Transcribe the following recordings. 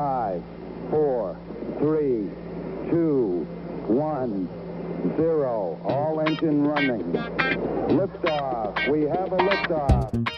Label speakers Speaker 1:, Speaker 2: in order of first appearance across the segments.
Speaker 1: Five, four, three, two, one, zero. All engine running. Liftoff. We have a liftoff.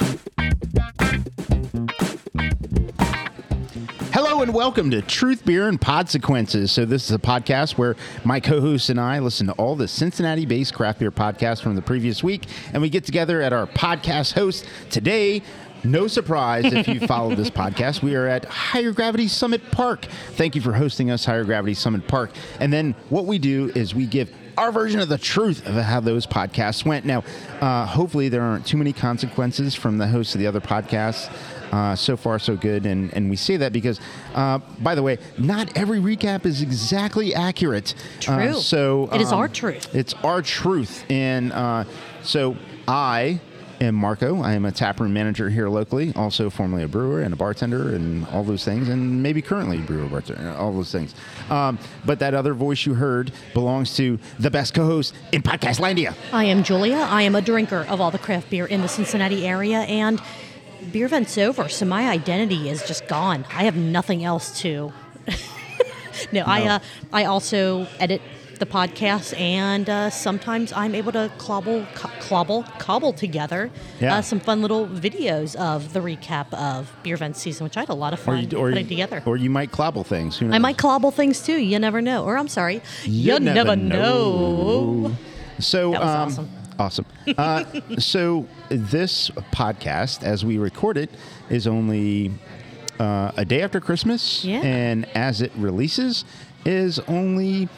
Speaker 2: Hello and welcome to Truth Beer and Podsequences. So this is a podcast where my co-hosts and I listen to all the Cincinnati-based craft beer podcasts from the previous week, and we get together at our podcast host today. No surprise if you followed this podcast, we are at Higher Gravity Summit Park. Thank you for hosting us, Higher Gravity Summit Park. And then what we do is we give our version of the truth of how those podcasts went. Now, uh, hopefully, there aren't too many consequences from the hosts of the other podcasts. Uh, so far, so good, and and we say that because, uh, by the way, not every recap is exactly accurate. Uh,
Speaker 3: True.
Speaker 2: so
Speaker 3: It is
Speaker 2: um,
Speaker 3: our truth.
Speaker 2: It's our truth, and uh, so I am Marco. I am a taproom manager here locally, also formerly a brewer and a bartender, and all those things, and maybe currently a brewer, bartender, all those things. Um, but that other voice you heard belongs to the best co-host in Podcastlandia.
Speaker 3: I am Julia. I am a drinker of all the craft beer in the Cincinnati area, and beer event's over, so my identity is just gone. I have nothing else to. no, I uh, I also edit the podcast, and uh, sometimes I'm able to clobble, co- clobble, cobble together
Speaker 2: Yeah.
Speaker 3: uh, some fun little videos of the recap of beer event season, which I had a lot of fun putting together.
Speaker 2: or you might clobble things.
Speaker 3: I might clobble things too. You never know. Or I'm sorry, you, never, know.
Speaker 2: So
Speaker 3: That was
Speaker 2: um,
Speaker 3: awesome.
Speaker 2: Awesome. Uh, so this podcast, as we record it, is only uh, a day after Christmas,
Speaker 3: Yeah.
Speaker 2: and as it releases, is only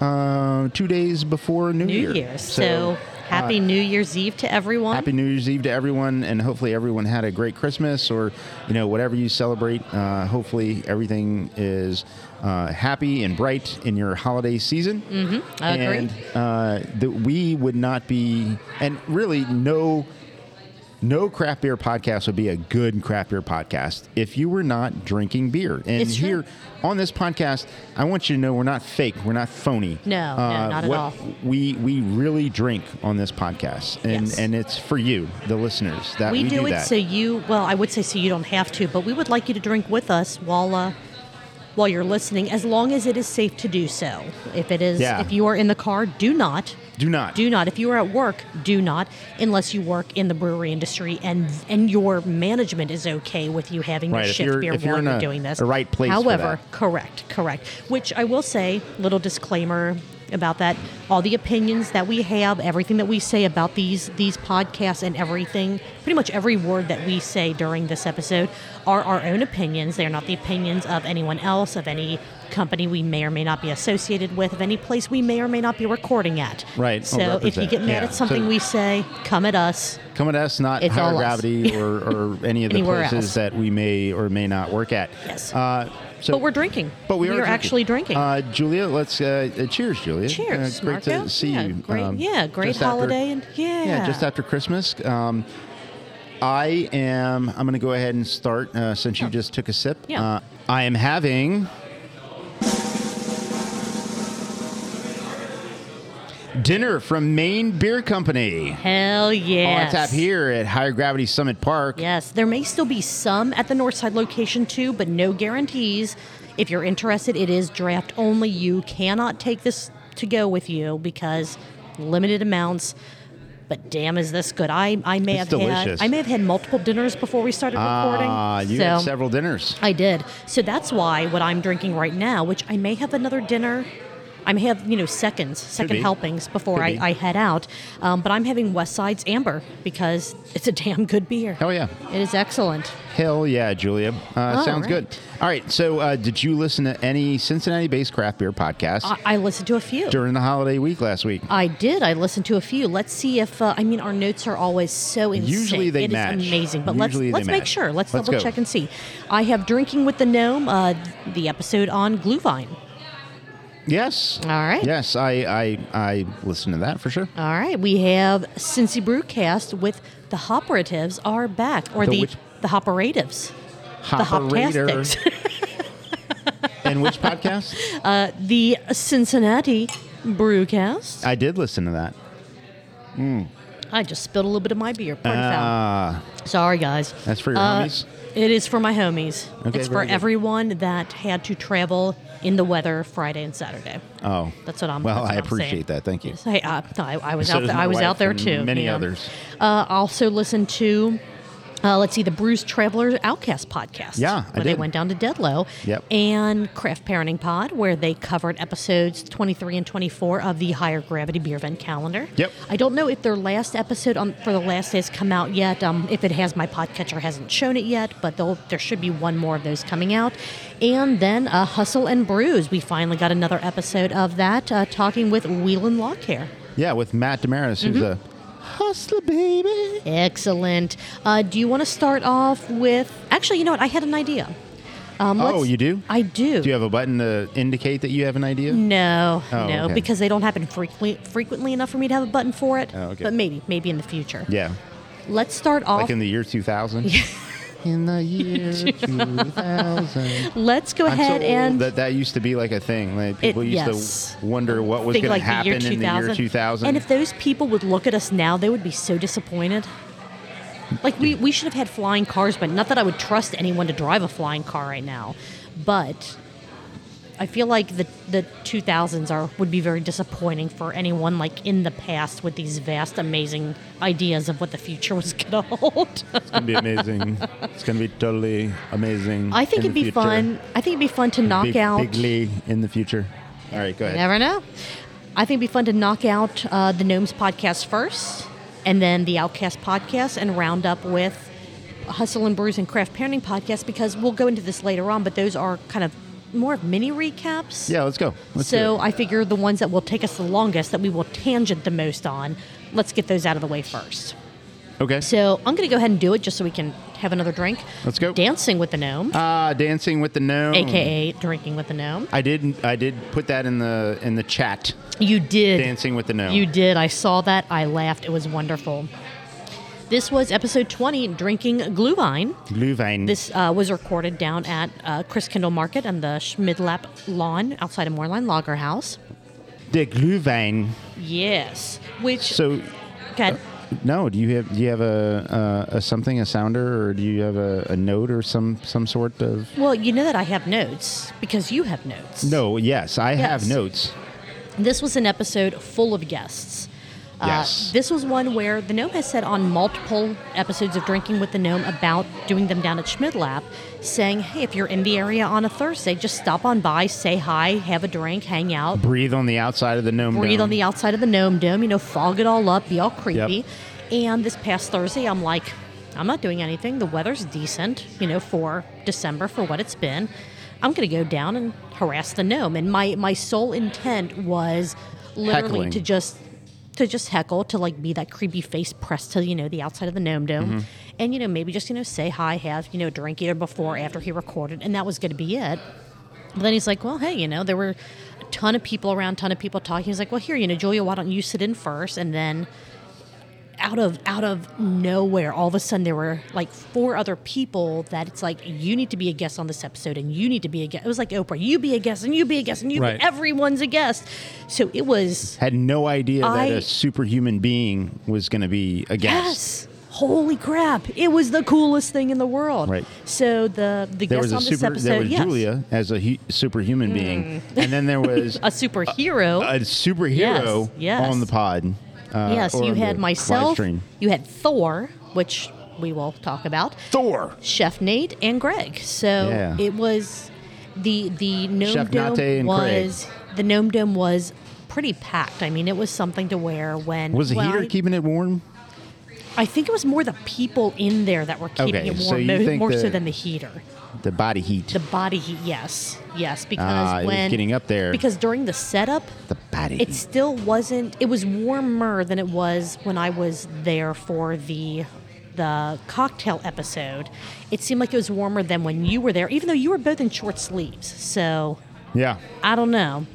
Speaker 2: uh, two days before New,
Speaker 3: New
Speaker 2: Year.
Speaker 3: Year's. So, happy New Year's Eve to everyone.
Speaker 2: Happy New Year's Eve to everyone, and hopefully everyone had a great Christmas, or you know whatever you celebrate. Uh, hopefully everything is uh, happy and bright in your holiday season. Mm-hmm.
Speaker 3: I agree.
Speaker 2: And uh, that we would not be, and really no. No craft beer podcast would be a good craft beer podcast if you were not drinking beer. And
Speaker 3: It's true.
Speaker 2: here on this podcast, I want you to know we're not fake, we're not phony.
Speaker 3: No, no, not at all.
Speaker 2: We we really drink on this podcast, and
Speaker 3: Yes.
Speaker 2: and it's for you, the listeners, that we,
Speaker 3: we, do, it
Speaker 2: that.
Speaker 3: so you well i would say so you don't have to but we would like you to drink with us while uh, while you're listening as long as it is safe to do so if it is
Speaker 2: Yeah.
Speaker 3: if you are in the car do not
Speaker 2: do not.
Speaker 3: Do not. If you are at work do not unless you work in the brewery industry and and your management is okay with you having
Speaker 2: Right,
Speaker 3: your
Speaker 2: if
Speaker 3: shift beer
Speaker 2: if you're a-
Speaker 3: doing this.
Speaker 2: a right place
Speaker 3: however correct correct. Which i will say little disclaimer about that. All the opinions that we have everything that we say about these these podcasts and everything pretty much every word that we say during this episode are our own opinions. They're not the opinions of anyone else of any company we may or may not be associated with of any place we may or may not be recording at
Speaker 2: Right,
Speaker 3: so if you get mad
Speaker 2: Yeah,
Speaker 3: at something
Speaker 2: so-
Speaker 3: we say come at us
Speaker 2: Come at us, not
Speaker 3: It's
Speaker 2: higher gravity or, or any of the places
Speaker 3: else.
Speaker 2: that we may or may not work at.
Speaker 3: Yes.
Speaker 2: Uh, so,
Speaker 3: but we're drinking
Speaker 2: But we, are, drinking.
Speaker 3: actually drinking
Speaker 2: Uh, Julia, let's uh, uh, cheers, Julia.
Speaker 3: Cheers,
Speaker 2: Uh, great
Speaker 3: Marco.
Speaker 2: to see
Speaker 3: yeah,
Speaker 2: you.
Speaker 3: Great,
Speaker 2: Um,
Speaker 3: yeah, great
Speaker 2: just after-
Speaker 3: holiday, and yeah,
Speaker 2: Yeah, just after Christmas. Um, I am. I'm going to go ahead and start uh, since you just took a sip.
Speaker 3: Yeah.
Speaker 2: Uh, I am having dinner from Maine Beer Company.
Speaker 3: Hell yes.
Speaker 2: On tap here at Higher Gravity Summit Park.
Speaker 3: Yes, there may still be some at the Northside location too, but no guarantees. If you're interested, it is draft only. You cannot take this to go with you because limited amounts. But damn, is this good? I, I may
Speaker 2: It's
Speaker 3: have
Speaker 2: delicious.
Speaker 3: had I may have had multiple dinners before we started recording.
Speaker 2: Ah, you
Speaker 3: so
Speaker 2: had several dinners.
Speaker 3: I did. So that's why what I'm drinking right now, which I may have another dinner. I may have, you know, seconds, second
Speaker 2: be.
Speaker 3: helpings before I,
Speaker 2: be.
Speaker 3: I head out. Um, but I'm having West Side's Amber because it's a damn good beer.
Speaker 2: Hell yeah.
Speaker 3: It is excellent.
Speaker 2: Hell yeah, Julia. Uh, sounds
Speaker 3: right.
Speaker 2: good. All right. So, uh, did you listen to any Cincinnati based craft beer podcasts
Speaker 3: I, I listened to a few.
Speaker 2: during the holiday week last week?
Speaker 3: I did. I listened to a few. Let's see if uh, I mean our notes are always so insane.
Speaker 2: Usually they
Speaker 3: It is
Speaker 2: match.
Speaker 3: amazing. But
Speaker 2: Usually
Speaker 3: let's let's make sure. Let's,
Speaker 2: Let's
Speaker 3: double
Speaker 2: go.
Speaker 3: check and see. I have drinking with the gnome. Uh, the episode on Glühwein.
Speaker 2: Yes.
Speaker 3: All right.
Speaker 2: Yes, I, I I listen to that for sure.
Speaker 3: All right, we have Cincy Brewcast with the Hoperatives are back, or
Speaker 2: The
Speaker 3: the
Speaker 2: which-
Speaker 3: the Hoperatives, the
Speaker 2: Hoperator.
Speaker 3: Hoptastics,
Speaker 2: and which podcast?
Speaker 3: Uh, the Cincinnati Brewcast.
Speaker 2: I did listen to that. Mm.
Speaker 3: I just spilled a little bit of my beer. Foul.
Speaker 2: Ah,
Speaker 3: Sorry, guys.
Speaker 2: that's for your
Speaker 3: Uh,
Speaker 2: homies.
Speaker 3: It is for my homies.
Speaker 2: Okay,
Speaker 3: it's for
Speaker 2: good.
Speaker 3: everyone that had to travel in the weather Friday and Saturday.
Speaker 2: Oh,
Speaker 3: That's what I'm.
Speaker 2: well.
Speaker 3: that's
Speaker 2: I
Speaker 3: I'm
Speaker 2: appreciate
Speaker 3: saying.
Speaker 2: that. Thank you.
Speaker 3: Hey, uh, no, I, I was
Speaker 2: So
Speaker 3: out. There, I was out there too.
Speaker 2: many
Speaker 3: yeah.
Speaker 2: others.
Speaker 3: Uh, also listened to. Uh, let's see the Bruce Traveler Outcast podcast.
Speaker 2: Yeah, I
Speaker 3: where they went down to Dead Low.
Speaker 2: Yep.
Speaker 3: And Craft Parenting Pod, where they covered episodes 23 and 24 of the Higher Gravity Beer Vent calendar.
Speaker 2: Yep.
Speaker 3: I don't know if their last episode on for the last day has come out yet. Um, if it has, my podcatcher hasn't shown it yet, but there should be one more of those coming out. And then uh, Hustle and Brews. We finally got another episode of that, uh, talking with Whelan Care.
Speaker 2: Yeah, with Matt Damaris, who's
Speaker 3: Mm-hmm.
Speaker 2: a hustler baby.
Speaker 3: Excellent. Uh, do you want to start off with? Actually, you know what? I had an idea. Um,
Speaker 2: Oh, you do?
Speaker 3: I do.
Speaker 2: Do you have a button to indicate that you have an idea?
Speaker 3: no,
Speaker 2: Oh,
Speaker 3: no,
Speaker 2: okay.
Speaker 3: because they don't happen frequently, frequently enough for me to have a button for it.
Speaker 2: Oh, okay.
Speaker 3: But maybe, maybe in the future.
Speaker 2: Yeah,
Speaker 3: Let's start off.
Speaker 2: like in the year 2000. in the year 2000.
Speaker 3: let's go
Speaker 2: I'm so
Speaker 3: ahead
Speaker 2: old
Speaker 3: and
Speaker 2: that that used to be like a thing. Like people used
Speaker 3: yes.
Speaker 2: to wonder what was going
Speaker 3: like
Speaker 2: to happen
Speaker 3: year
Speaker 2: in the year 2000.
Speaker 3: And if those people would look at us now, they would be so disappointed. Like we, we should have had flying cars, but not that I would trust anyone to drive a flying car right now. But I feel like the the 2000s are would be very disappointing for anyone like in the past with these vast, amazing ideas of what the future was going to hold.
Speaker 2: it's going to be amazing. it's going to be totally amazing.
Speaker 3: I think
Speaker 2: in
Speaker 3: it'd be
Speaker 2: future.
Speaker 3: fun. I think it'd be fun to knock
Speaker 2: big,
Speaker 3: out.
Speaker 2: bigly in the future. All right, go
Speaker 3: You never know. I think it'd be fun to knock out uh, the Gnomes podcast first, and then the Outcast podcast, and round up with Hustle and Brews and Craft Parenting podcast because we'll go into this later on, but those are kind of more of mini recaps.
Speaker 2: Yeah, let's go. Let's
Speaker 3: so. I figure the ones that will take us the longest, that we will tangent the most on, let's get those out of the way first.
Speaker 2: okay.
Speaker 3: So I'm going to go ahead and do it just so we can have another drink.
Speaker 2: Let's go.
Speaker 3: Dancing with the Gnome,
Speaker 2: Ah, dancing with the gnome.
Speaker 3: aka drinking with the Gnome.
Speaker 2: I did. I did put that in the in the chat.
Speaker 3: You did.
Speaker 2: Dancing with the gnome.
Speaker 3: You did. I saw that. I laughed. It was wonderful. This was episode 20, Drinking Glühwein.
Speaker 2: Glühwein.
Speaker 3: This uh, was recorded down at uh, Christkindl Market on the Schmidlapp lawn outside of Moerlein Lager House.
Speaker 2: the Glühwein.
Speaker 3: Yes. Which,
Speaker 2: So
Speaker 3: God,
Speaker 2: no, do you have do you have a, a, a something a sounder or do you have a, a note or some some sort of
Speaker 3: well, you know that I have notes because you have notes.
Speaker 2: No, yes, I have notes.
Speaker 3: This was an episode full of guests.
Speaker 2: Yes.
Speaker 3: Uh, this was one where the gnome has said on multiple episodes of Drinking with the Gnome about doing them down at Schmidlapp, saying, hey, if you're in the area on a Thursday, just stop on by, say hi, have a drink, hang out,
Speaker 2: Breathe on the outside of the gnome.
Speaker 3: breathe
Speaker 2: dome.
Speaker 3: on the outside of the gnome dome, you know, fog it all up, be all creepy. And this past Thursday, I'm like, I'm not doing anything. The weather's decent, you know, for December for what it's been. I'm going to go down and harass the gnome. And my, my sole intent was literally
Speaker 2: Heckling.
Speaker 3: to just to just heckle to like be that creepy face pressed to you know the outside of the gnome dome
Speaker 2: Mm-hmm.
Speaker 3: and you know maybe just you know say hi have you know a drink either before or after he recorded and that was going to be it but then he's like, well, hey, you know, there were a ton of people around, ton of people talking. He's like, well, here, you know, Julia, why don't you sit in first? And then out of out of nowhere, all of a sudden there were like four other people that it's like you need to be a guest on this episode, and you need to be a guest. It was like Oprah, you be a guest, and you be a guest, and you
Speaker 2: Right.
Speaker 3: be, everyone's a guest. So it was
Speaker 2: Had no idea
Speaker 3: I-
Speaker 2: that a superhuman being was going to be a guest.
Speaker 3: yes. Holy crap! It was the coolest thing in the world.
Speaker 2: Right.
Speaker 3: So the the
Speaker 2: There
Speaker 3: guest
Speaker 2: was a
Speaker 3: on this
Speaker 2: super.
Speaker 3: episode,
Speaker 2: there was
Speaker 3: yes, Mm.
Speaker 2: Julia as a hu- superhuman being, and then there was
Speaker 3: a superhero.
Speaker 2: a superhero
Speaker 3: Yes, yes.
Speaker 2: on the pod. Uh,
Speaker 3: Yes, you had myself, you had Thor, which we will talk about,
Speaker 2: Thor.
Speaker 3: Chef Nate, and Greg. So
Speaker 2: Yeah.
Speaker 3: it was the the gnome
Speaker 2: Chef
Speaker 3: dome
Speaker 2: and Craig.
Speaker 3: was the gnome dome was pretty packed. I mean, it was something to wear when
Speaker 2: Was the
Speaker 3: well,
Speaker 2: heater
Speaker 3: I,
Speaker 2: keeping it warm?
Speaker 3: I think it was more the people in there that were keeping
Speaker 2: Okay,
Speaker 3: it
Speaker 2: so
Speaker 3: warm, mo-
Speaker 2: think
Speaker 3: more so than the heater.
Speaker 2: The body heat.
Speaker 3: The body heat, yes, yes, because
Speaker 2: Ah, it was
Speaker 3: when
Speaker 2: getting up there.
Speaker 3: because during the setup,
Speaker 2: the body
Speaker 3: it
Speaker 2: heat.
Speaker 3: still wasn't it was warmer than it was when i was there for the the cocktail episode it seemed like it was warmer than when you were there even though you were both in short sleeves so
Speaker 2: Yeah.
Speaker 3: i don't know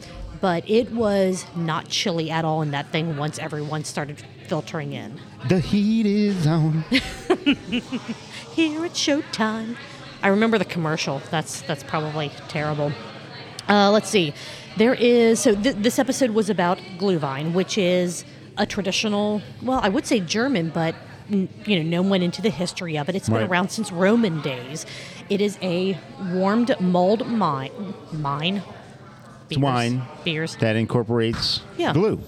Speaker 3: but it was not chilly at all in that thing once everyone started filtering in
Speaker 2: The heat is on.
Speaker 3: here at showtime i remember the commercial that's that's probably terrible uh, let's see there is so th- this episode was about glühwein which is a traditional well i would say german but n- you know, no one went into the history of it. It's been
Speaker 2: Right.
Speaker 3: around since Roman days. It is a warmed mold mine. Mine.
Speaker 2: It's wine
Speaker 3: Beers.
Speaker 2: that incorporates
Speaker 3: Yeah.
Speaker 2: glue.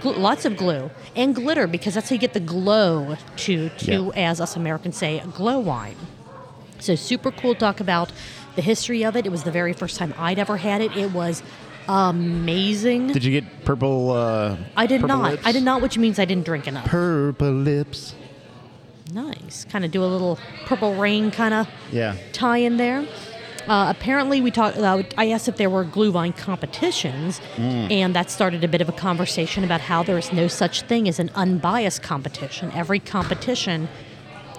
Speaker 3: Gl- lots of glue and glitter because that's how you get the glow to to
Speaker 2: Yeah.
Speaker 3: as us Americans say glow wine. So super cool to talk about the history of it. It was the very first time I'd ever had it. It was amazing.
Speaker 2: Did you get purple? Uh,
Speaker 3: I did
Speaker 2: purple
Speaker 3: not.
Speaker 2: Lips?
Speaker 3: I did not, which means I didn't drink enough.
Speaker 2: Purple lips.
Speaker 3: Nice. Kind of do a little purple rain kind of
Speaker 2: Yeah.
Speaker 3: tie in there. Uh, apparently, we talked. Uh, I asked if there were glue vine competitions, and that started a bit of a conversation about how there is no such thing as an unbiased competition. Every competition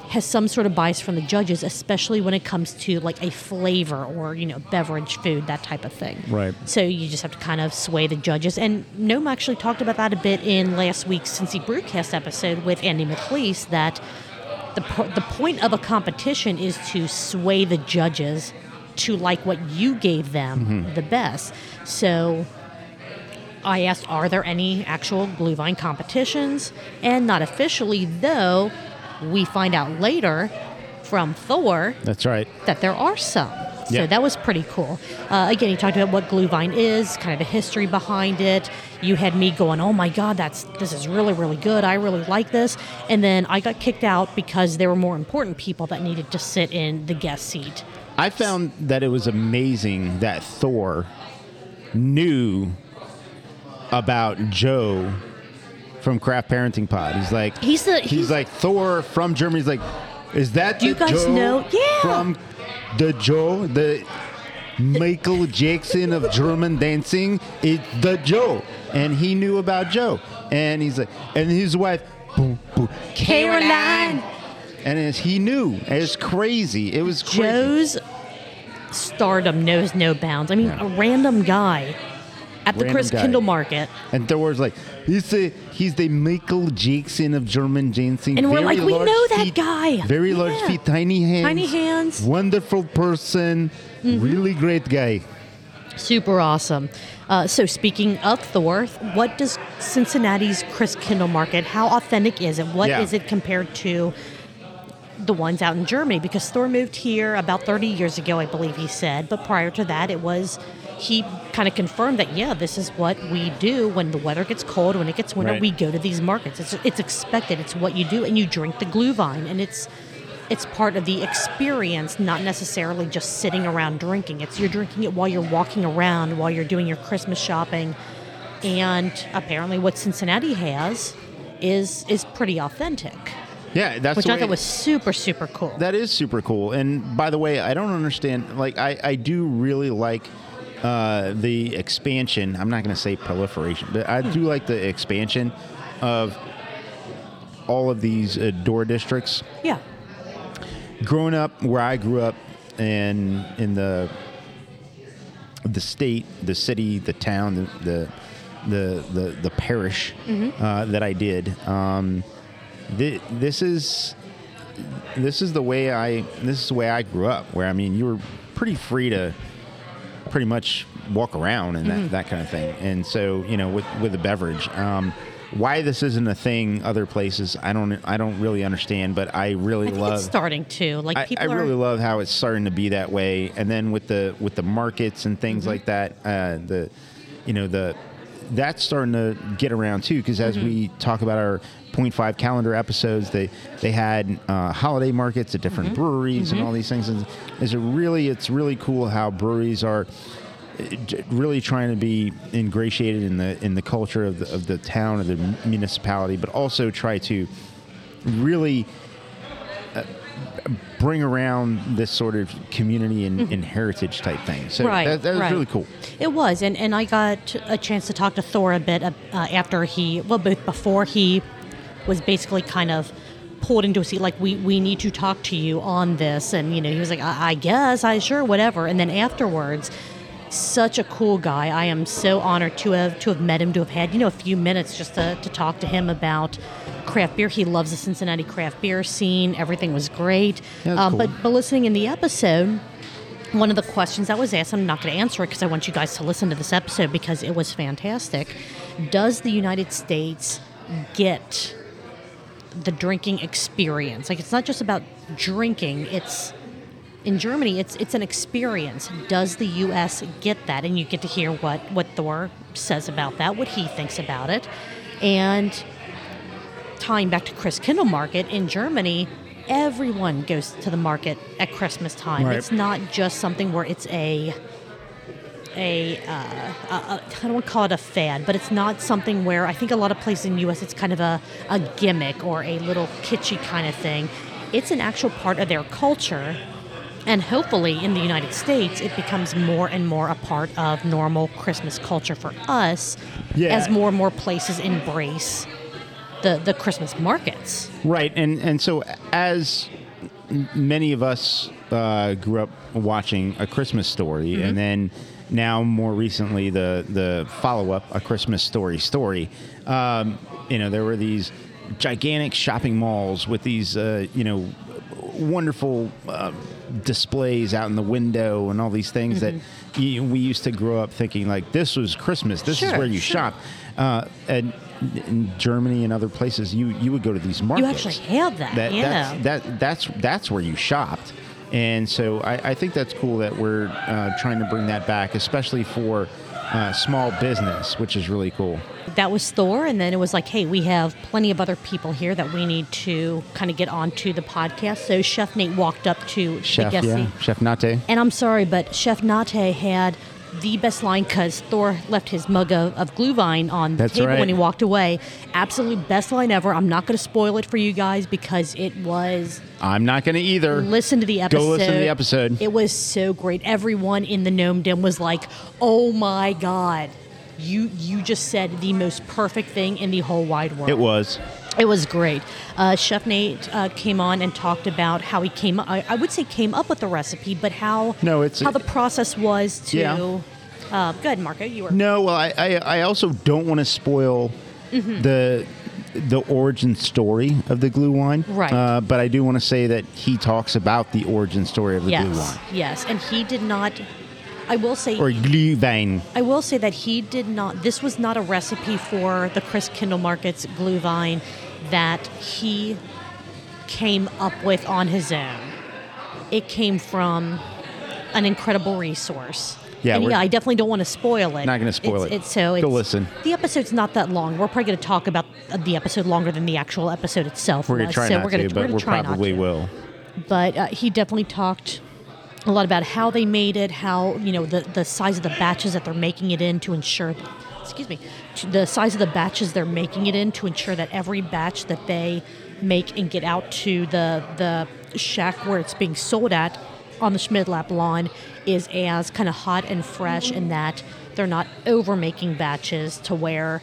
Speaker 3: has some sort of bias from the judges, especially when it comes to like a flavor or you know beverage, food, that type of thing.
Speaker 2: Right.
Speaker 3: So you just have to kind of sway the judges. And Gnome actually talked about that a bit in last week's Cincy Brewcast episode with Andy McLeese. That the the point of a competition is to sway the judges to like what you gave them the best. So I asked, are there any actual glue vine competitions? And not officially, though. We find out later from Thor
Speaker 2: That's right.
Speaker 3: that there are some. So
Speaker 2: Yeah.
Speaker 3: that was pretty cool. Uh, again, he talked about what glue vine is, kind of the history behind it. You had me going, "Oh my God, that's this is really really good. I really like this." And then I got kicked out because there were more important people that needed to sit in the guest seat.
Speaker 2: I found that it was amazing that Thor knew about Joe from Craft Parenting Pod. He's like,
Speaker 3: He's the-
Speaker 2: he's,
Speaker 3: he's-
Speaker 2: like Thor from Germany. He's like, is that
Speaker 3: you guys
Speaker 2: Joe
Speaker 3: know- Yeah.
Speaker 2: from the Joe the Michael Jackson of German dancing? It's the Joe, and he knew about Joe, and he's like, and his wife, boom, boom,
Speaker 3: Caroline.
Speaker 2: And it's, he knew. It's crazy. It was crazy.
Speaker 3: Joe's stardom knows no bounds. I mean, a random guy at the
Speaker 2: Random
Speaker 3: Chris
Speaker 2: guy.
Speaker 3: Kindle Market.
Speaker 2: And Thor's like, he's the he's the Michael Jackson of German dancing.
Speaker 3: And we're
Speaker 2: Very
Speaker 3: like, we
Speaker 2: large
Speaker 3: know that
Speaker 2: feet,
Speaker 3: guy.
Speaker 2: Very large
Speaker 3: Yeah.
Speaker 2: feet, tiny hands.
Speaker 3: Tiny hands. Mm-hmm.
Speaker 2: Wonderful person. Really great guy.
Speaker 3: Super awesome. Uh, so speaking of Thor, what does Cincinnati's Christkindl Market? How authentic is it? What is
Speaker 2: Yeah.
Speaker 3: it compared to the ones out in Germany? Because Thor moved here about 30 years ago, I believe he said. But prior to that, it was he kind of confirmed that yeah, this is what we do when the weather gets cold, when it gets winter,
Speaker 2: Right.
Speaker 3: we go to these markets. It's it's expected. It's what you do, and you drink the glue vine, and it's it's part of the experience, not necessarily just sitting around drinking. It's you're drinking it while you're walking around, while you're doing your Christmas shopping, and apparently, what Cincinnati has is is pretty authentic,
Speaker 2: Yeah, that's
Speaker 3: which I thought was super super cool.
Speaker 2: that is super cool. And by the way, I don't understand. Like, I I do really like. Uh, the expansion. I'm not going to say proliferation, but I do like the expansion of all of these uh, door districts.
Speaker 3: yeah,
Speaker 2: growing up where I grew up and in the the state, the city, the town, the the the the, the parish uh, that I did, um, thi- this is this is the way I this is the way I grew up. Where I mean, you were pretty free to pretty much walk around and that, that kind of thing. And so, you know, with with the beverage, um, why this isn't a thing other places, I don't I don't really understand. But I really
Speaker 3: I
Speaker 2: love
Speaker 3: it's starting to like
Speaker 2: I,
Speaker 3: people
Speaker 2: I
Speaker 3: are.
Speaker 2: really love how it's starting to be that way, and then with the with the markets and
Speaker 3: Mm-hmm.
Speaker 2: things like that, uh, the you know the that's starting to get around too. Because as
Speaker 3: Mm-hmm.
Speaker 2: we talk about our point five calendar episodes, they they had uh, holiday markets at different
Speaker 3: Mm-hmm.
Speaker 2: breweries and all these things. And is it really? It's really cool how breweries are uh, really trying to be ingratiated in the in the culture of the, of the town or the municipality, but also try to really bring around this sort of community and, and heritage type thing. So
Speaker 3: Mm-hmm. Right,
Speaker 2: that, that was
Speaker 3: right.
Speaker 2: really cool.
Speaker 3: It was, and, and I got a chance to talk to Thor a bit uh, after he, well, both before he was basically kind of pulled into a seat, like we we need to talk to you on this, and you know he was like, I, I guess, I sure, whatever, and then afterwards. Such a cool guy. I am so honored to have to have met him, to have had you know a few minutes just to, to talk to him about craft beer. He loves the Cincinnati craft beer scene. Everything was great.
Speaker 2: That's
Speaker 3: um,
Speaker 2: cool.
Speaker 3: But but listening in the episode, one of the questions that was asked, I'm not going to answer it because I want you guys to listen to this episode because it was fantastic. Does the United States get the drinking experience. Like it's not just about drinking. It's in Germany. It's it's an experience. Does the U.S. get that? And you get to hear what what Thor says about that, what he thinks about it, and tying back to Christkindl Market in Germany. Everyone goes to the market at Christmas time.
Speaker 2: Right.
Speaker 3: It's not just something where it's a a, uh, a, I don't want to call it a fad, but it's not something where I think a lot of places in the U.S. it's kind of a, a gimmick or a little kitschy kind of thing. It's an actual part of their culture, and hopefully in the United States it becomes more and more a part of normal Christmas culture for us
Speaker 2: Yeah.
Speaker 3: as more and more places embrace the the Christmas markets.
Speaker 2: Right, and and so as many of us uh, grew up watching A Christmas Story,
Speaker 3: Mm-hmm.
Speaker 2: and then now more recently the the follow up A Christmas Story story. Um, you know, there were these gigantic shopping malls with these uh, you know wonderful uh, displays out in the window and all these things that y we used to grow up thinking like this was Christmas. This is
Speaker 3: Mm-hmm.
Speaker 2: Where you
Speaker 3: sure.
Speaker 2: shop. Uh, and in Germany and other places, you you would go to these markets.
Speaker 3: You actually have that, yeah.
Speaker 2: That's, that that's that's where you shopped, and so I, I think that's cool that we're uh, trying to bring that back, especially for uh, small business, which is really cool.
Speaker 3: that was Thor, and then it was like, hey, we have plenty of other people here that we need to kind of get onto the podcast. So Chef Nate walked up to
Speaker 2: Chef, yeah. Chef Nate.
Speaker 3: and I'm sorry, but Chef Nate had the best line because Thor left his mug of, of Glühwein on the
Speaker 2: That's
Speaker 3: table
Speaker 2: right.
Speaker 3: when he walked away. Absolute best line ever. I'm not going to spoil it for you guys because it was
Speaker 2: I'm not going to either.
Speaker 3: listen to the episode.
Speaker 2: Go listen to the episode.
Speaker 3: It was so great. Everyone in the Gnome Den was like, "Oh my god, you you just said the most perfect thing in the whole wide world."
Speaker 2: It was.
Speaker 3: It was great. Uh, Chef Nate uh, came on and talked about how he came. I, I would say came up with the recipe, but how
Speaker 2: No, it's-
Speaker 3: how the process was to.
Speaker 2: Yeah.
Speaker 3: Uh, go ahead, Marco. You were.
Speaker 2: No, well, I, I, I also don't want to spoil
Speaker 3: Mm-hmm.
Speaker 2: the the origin story of the glue wine.
Speaker 3: Right.
Speaker 2: Uh, but I do want to say that he talks about the origin story of the glue
Speaker 3: Yes,
Speaker 2: wine.
Speaker 3: yes, and he did not. I will say
Speaker 2: Or Glühwein.
Speaker 3: I will say that he did not. This was not a recipe for the Christkindl Markets Glühwein that he came up with on his own. It came from an incredible resource.
Speaker 2: Yeah,
Speaker 3: and yeah, I definitely don't want to spoil it.
Speaker 2: Not gonna spoil
Speaker 3: It's-
Speaker 2: it.
Speaker 3: It's so
Speaker 2: Go listen.
Speaker 3: The episode's not that long. We're probably going to talk about the episode longer than the actual episode itself.
Speaker 2: We're going to try
Speaker 3: so
Speaker 2: not
Speaker 3: we're gonna,
Speaker 2: to,
Speaker 3: we're
Speaker 2: but
Speaker 3: gonna
Speaker 2: we
Speaker 3: try
Speaker 2: probably will.
Speaker 3: but uh, he definitely talked a lot about how they made it, how you know the the size of the batches that they're making it in to ensure. Excuse me, the size of the batches they're making it in to ensure that every batch that they make and get out to the the shack where it's being sold at on the Schmidlapp lawn is as kind of hot and fresh, and that they're not over making batches to where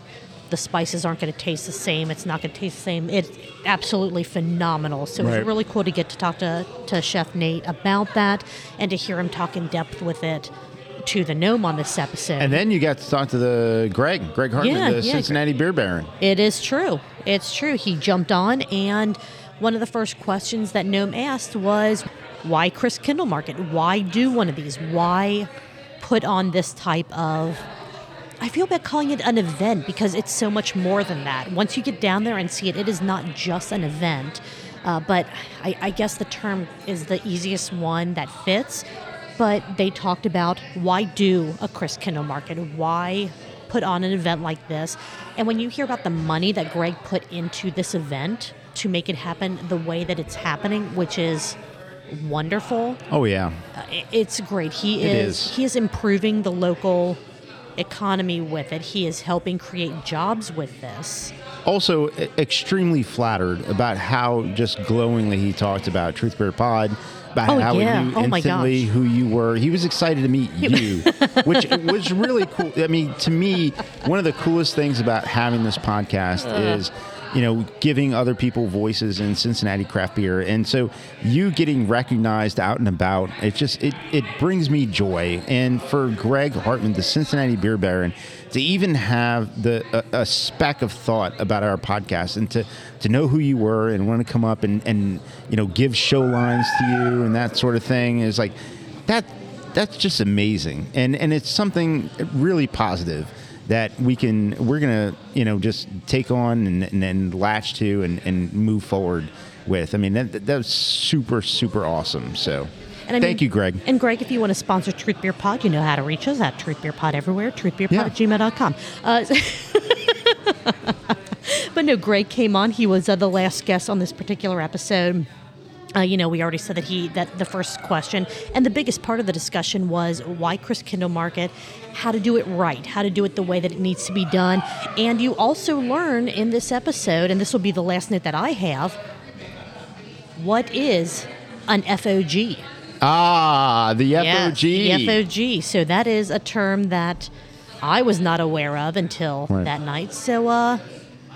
Speaker 3: the spices aren't going to taste the same. It's not going to taste the same. It's absolutely phenomenal. So it
Speaker 2: Right.
Speaker 3: was really cool to get to talk to, to Chef Nate about that and to hear him talk in depth with it to the gnome on this episode.
Speaker 2: And then you got to talk to the Greg, Greg Hardman,
Speaker 3: Yeah,
Speaker 2: the
Speaker 3: yeah,
Speaker 2: Cincinnati beer baron.
Speaker 3: it is true. It's true. He jumped on, and one of the first questions that Gnome asked was, "Why Christkindl Market? Why do one of these? Why put on this type of?" I feel bad calling it an event because it's so much more than that. Once you get down there and see it, it is not just an event. Uh, but I, I guess the term is the easiest one that fits. But they talked about why do a Christkindl market? Why put on an event like this? And when you hear about the money that Greg put into this event to make it happen the way that it's happening, which is wonderful,
Speaker 2: Oh, yeah.
Speaker 3: uh, it's great. He is,
Speaker 2: is.
Speaker 3: he is improving the local economy with it. He is helping create jobs with this.
Speaker 2: Also, extremely flattered about how just glowingly he talked about Truth Beer Pod, about
Speaker 3: Oh,
Speaker 2: how
Speaker 3: yeah.
Speaker 2: he knew
Speaker 3: Oh,
Speaker 2: instantly who you were. He was excited to meet you, which was really cool. I mean, to me, one of the coolest things about having this podcast is. You know, giving other people voices in Cincinnati craft beer, and so you getting recognized out and about, it just it it brings me joy. And for Greg Hardman, the Cincinnati beer baron, to even have the a, a speck of thought about our podcast and to to know who you were and want to come up and and you know give show lines to you and that sort of thing is like that that's just amazing. And and it's something really positive that we can we're gonna you know just take on and, and, and latch to and, and move forward with. I mean that that was super super awesome. So
Speaker 3: And I
Speaker 2: thank
Speaker 3: mean-
Speaker 2: you, Greg.
Speaker 3: And Greg, if you want to sponsor Truth Beer Pod, you know how to reach us at Truth Beer Pod everywhere, truthbeerpod
Speaker 2: Yeah.
Speaker 3: at gmail.com. Uh, but no, Greg came on. He was uh, the last guest on this particular episode. Uh, you know, we already said that he that the first question and the biggest part of the discussion was why Christkindl Market, how to do it right, how to do it the way that it needs to be done, and you also learn in this episode, and this will be the last note that I have. What is an FOG?
Speaker 2: Ah, the FOG.
Speaker 3: the FOG. So that is a term that I was not aware of until
Speaker 2: Right.
Speaker 3: that night. So uh,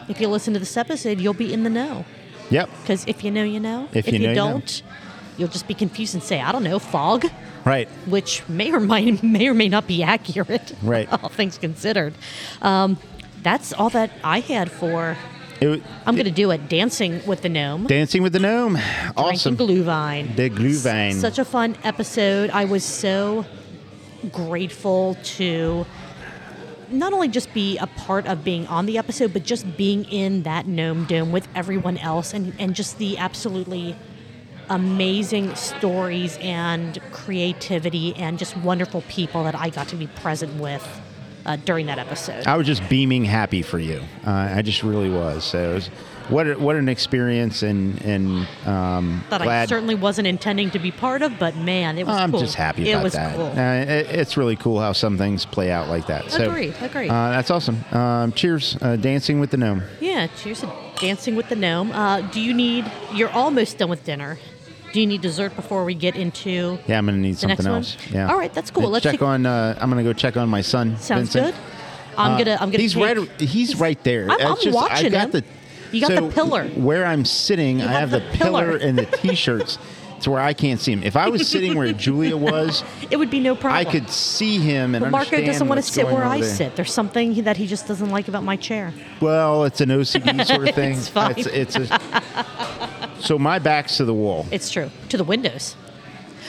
Speaker 3: if you listen to this episode, you'll be in the know.
Speaker 2: Yep.
Speaker 3: Because if you know, you know.
Speaker 2: If you know, you
Speaker 3: don't, you'll just be confused and say, I don't know, fog,
Speaker 2: Right.
Speaker 3: which may or might, may or may not be accurate.
Speaker 2: Right.
Speaker 3: all things considered. Um, that's all that I had for.
Speaker 2: It,
Speaker 3: I'm going to do it. Dancing with the gnome.
Speaker 2: Dancing with the Gnome. Awesome.
Speaker 3: Drinking Glühwein.
Speaker 2: The Glühwein.
Speaker 3: Such a fun episode. I was so grateful to not only just be a part of being on the episode, but just being in that gnome dome with everyone else and, and just the absolutely amazing stories and creativity and just wonderful people that I got to be present with uh, during that episode.
Speaker 2: I was just beaming happy for you. Uh, I just really was. So it was, what what an experience and and um,
Speaker 3: that I certainly wasn't intending to be part of, but man, it was
Speaker 2: I'm
Speaker 3: cool.
Speaker 2: just happy
Speaker 3: it
Speaker 2: about
Speaker 3: was
Speaker 2: that.
Speaker 3: Cool.
Speaker 2: Uh, it, it's really cool how some things play out like that. So,
Speaker 3: Agreed, agreed.
Speaker 2: Uh, that's awesome. Um, cheers, uh, dancing with the gnome.
Speaker 3: Yeah, cheers to Dancing with the Gnome. Uh, do you need, you're almost done with dinner. Do you need dessert before we get into.
Speaker 2: Yeah, I'm gonna need something
Speaker 3: one?
Speaker 2: else. Yeah.
Speaker 3: All right, that's cool. Let's
Speaker 2: check
Speaker 3: take-
Speaker 2: on. Uh, I'm gonna go check on my son.
Speaker 3: Sounds
Speaker 2: Vincent.
Speaker 3: good. I'm gonna, I'm gonna.
Speaker 2: He's
Speaker 3: take-
Speaker 2: right. He's right there.
Speaker 3: I'm- I'm watching
Speaker 2: I got
Speaker 3: him.
Speaker 2: the.
Speaker 3: You got
Speaker 2: so
Speaker 3: the pillar.
Speaker 2: Where I'm sitting, I
Speaker 3: have
Speaker 2: have the,
Speaker 3: the pillar.
Speaker 2: pillar and the t-shirts. to where I can't see him. If I was sitting where Julia was,
Speaker 3: It would be no problem.
Speaker 2: I could see him and
Speaker 3: But Marco doesn't want to sit where I
Speaker 2: there.
Speaker 3: sit. There's something that he just doesn't like about my chair.
Speaker 2: Well, it's an OCD sort of thing.
Speaker 3: It's fine.
Speaker 2: It's, it's a, so my back's to the wall.
Speaker 3: It's true. To the windows.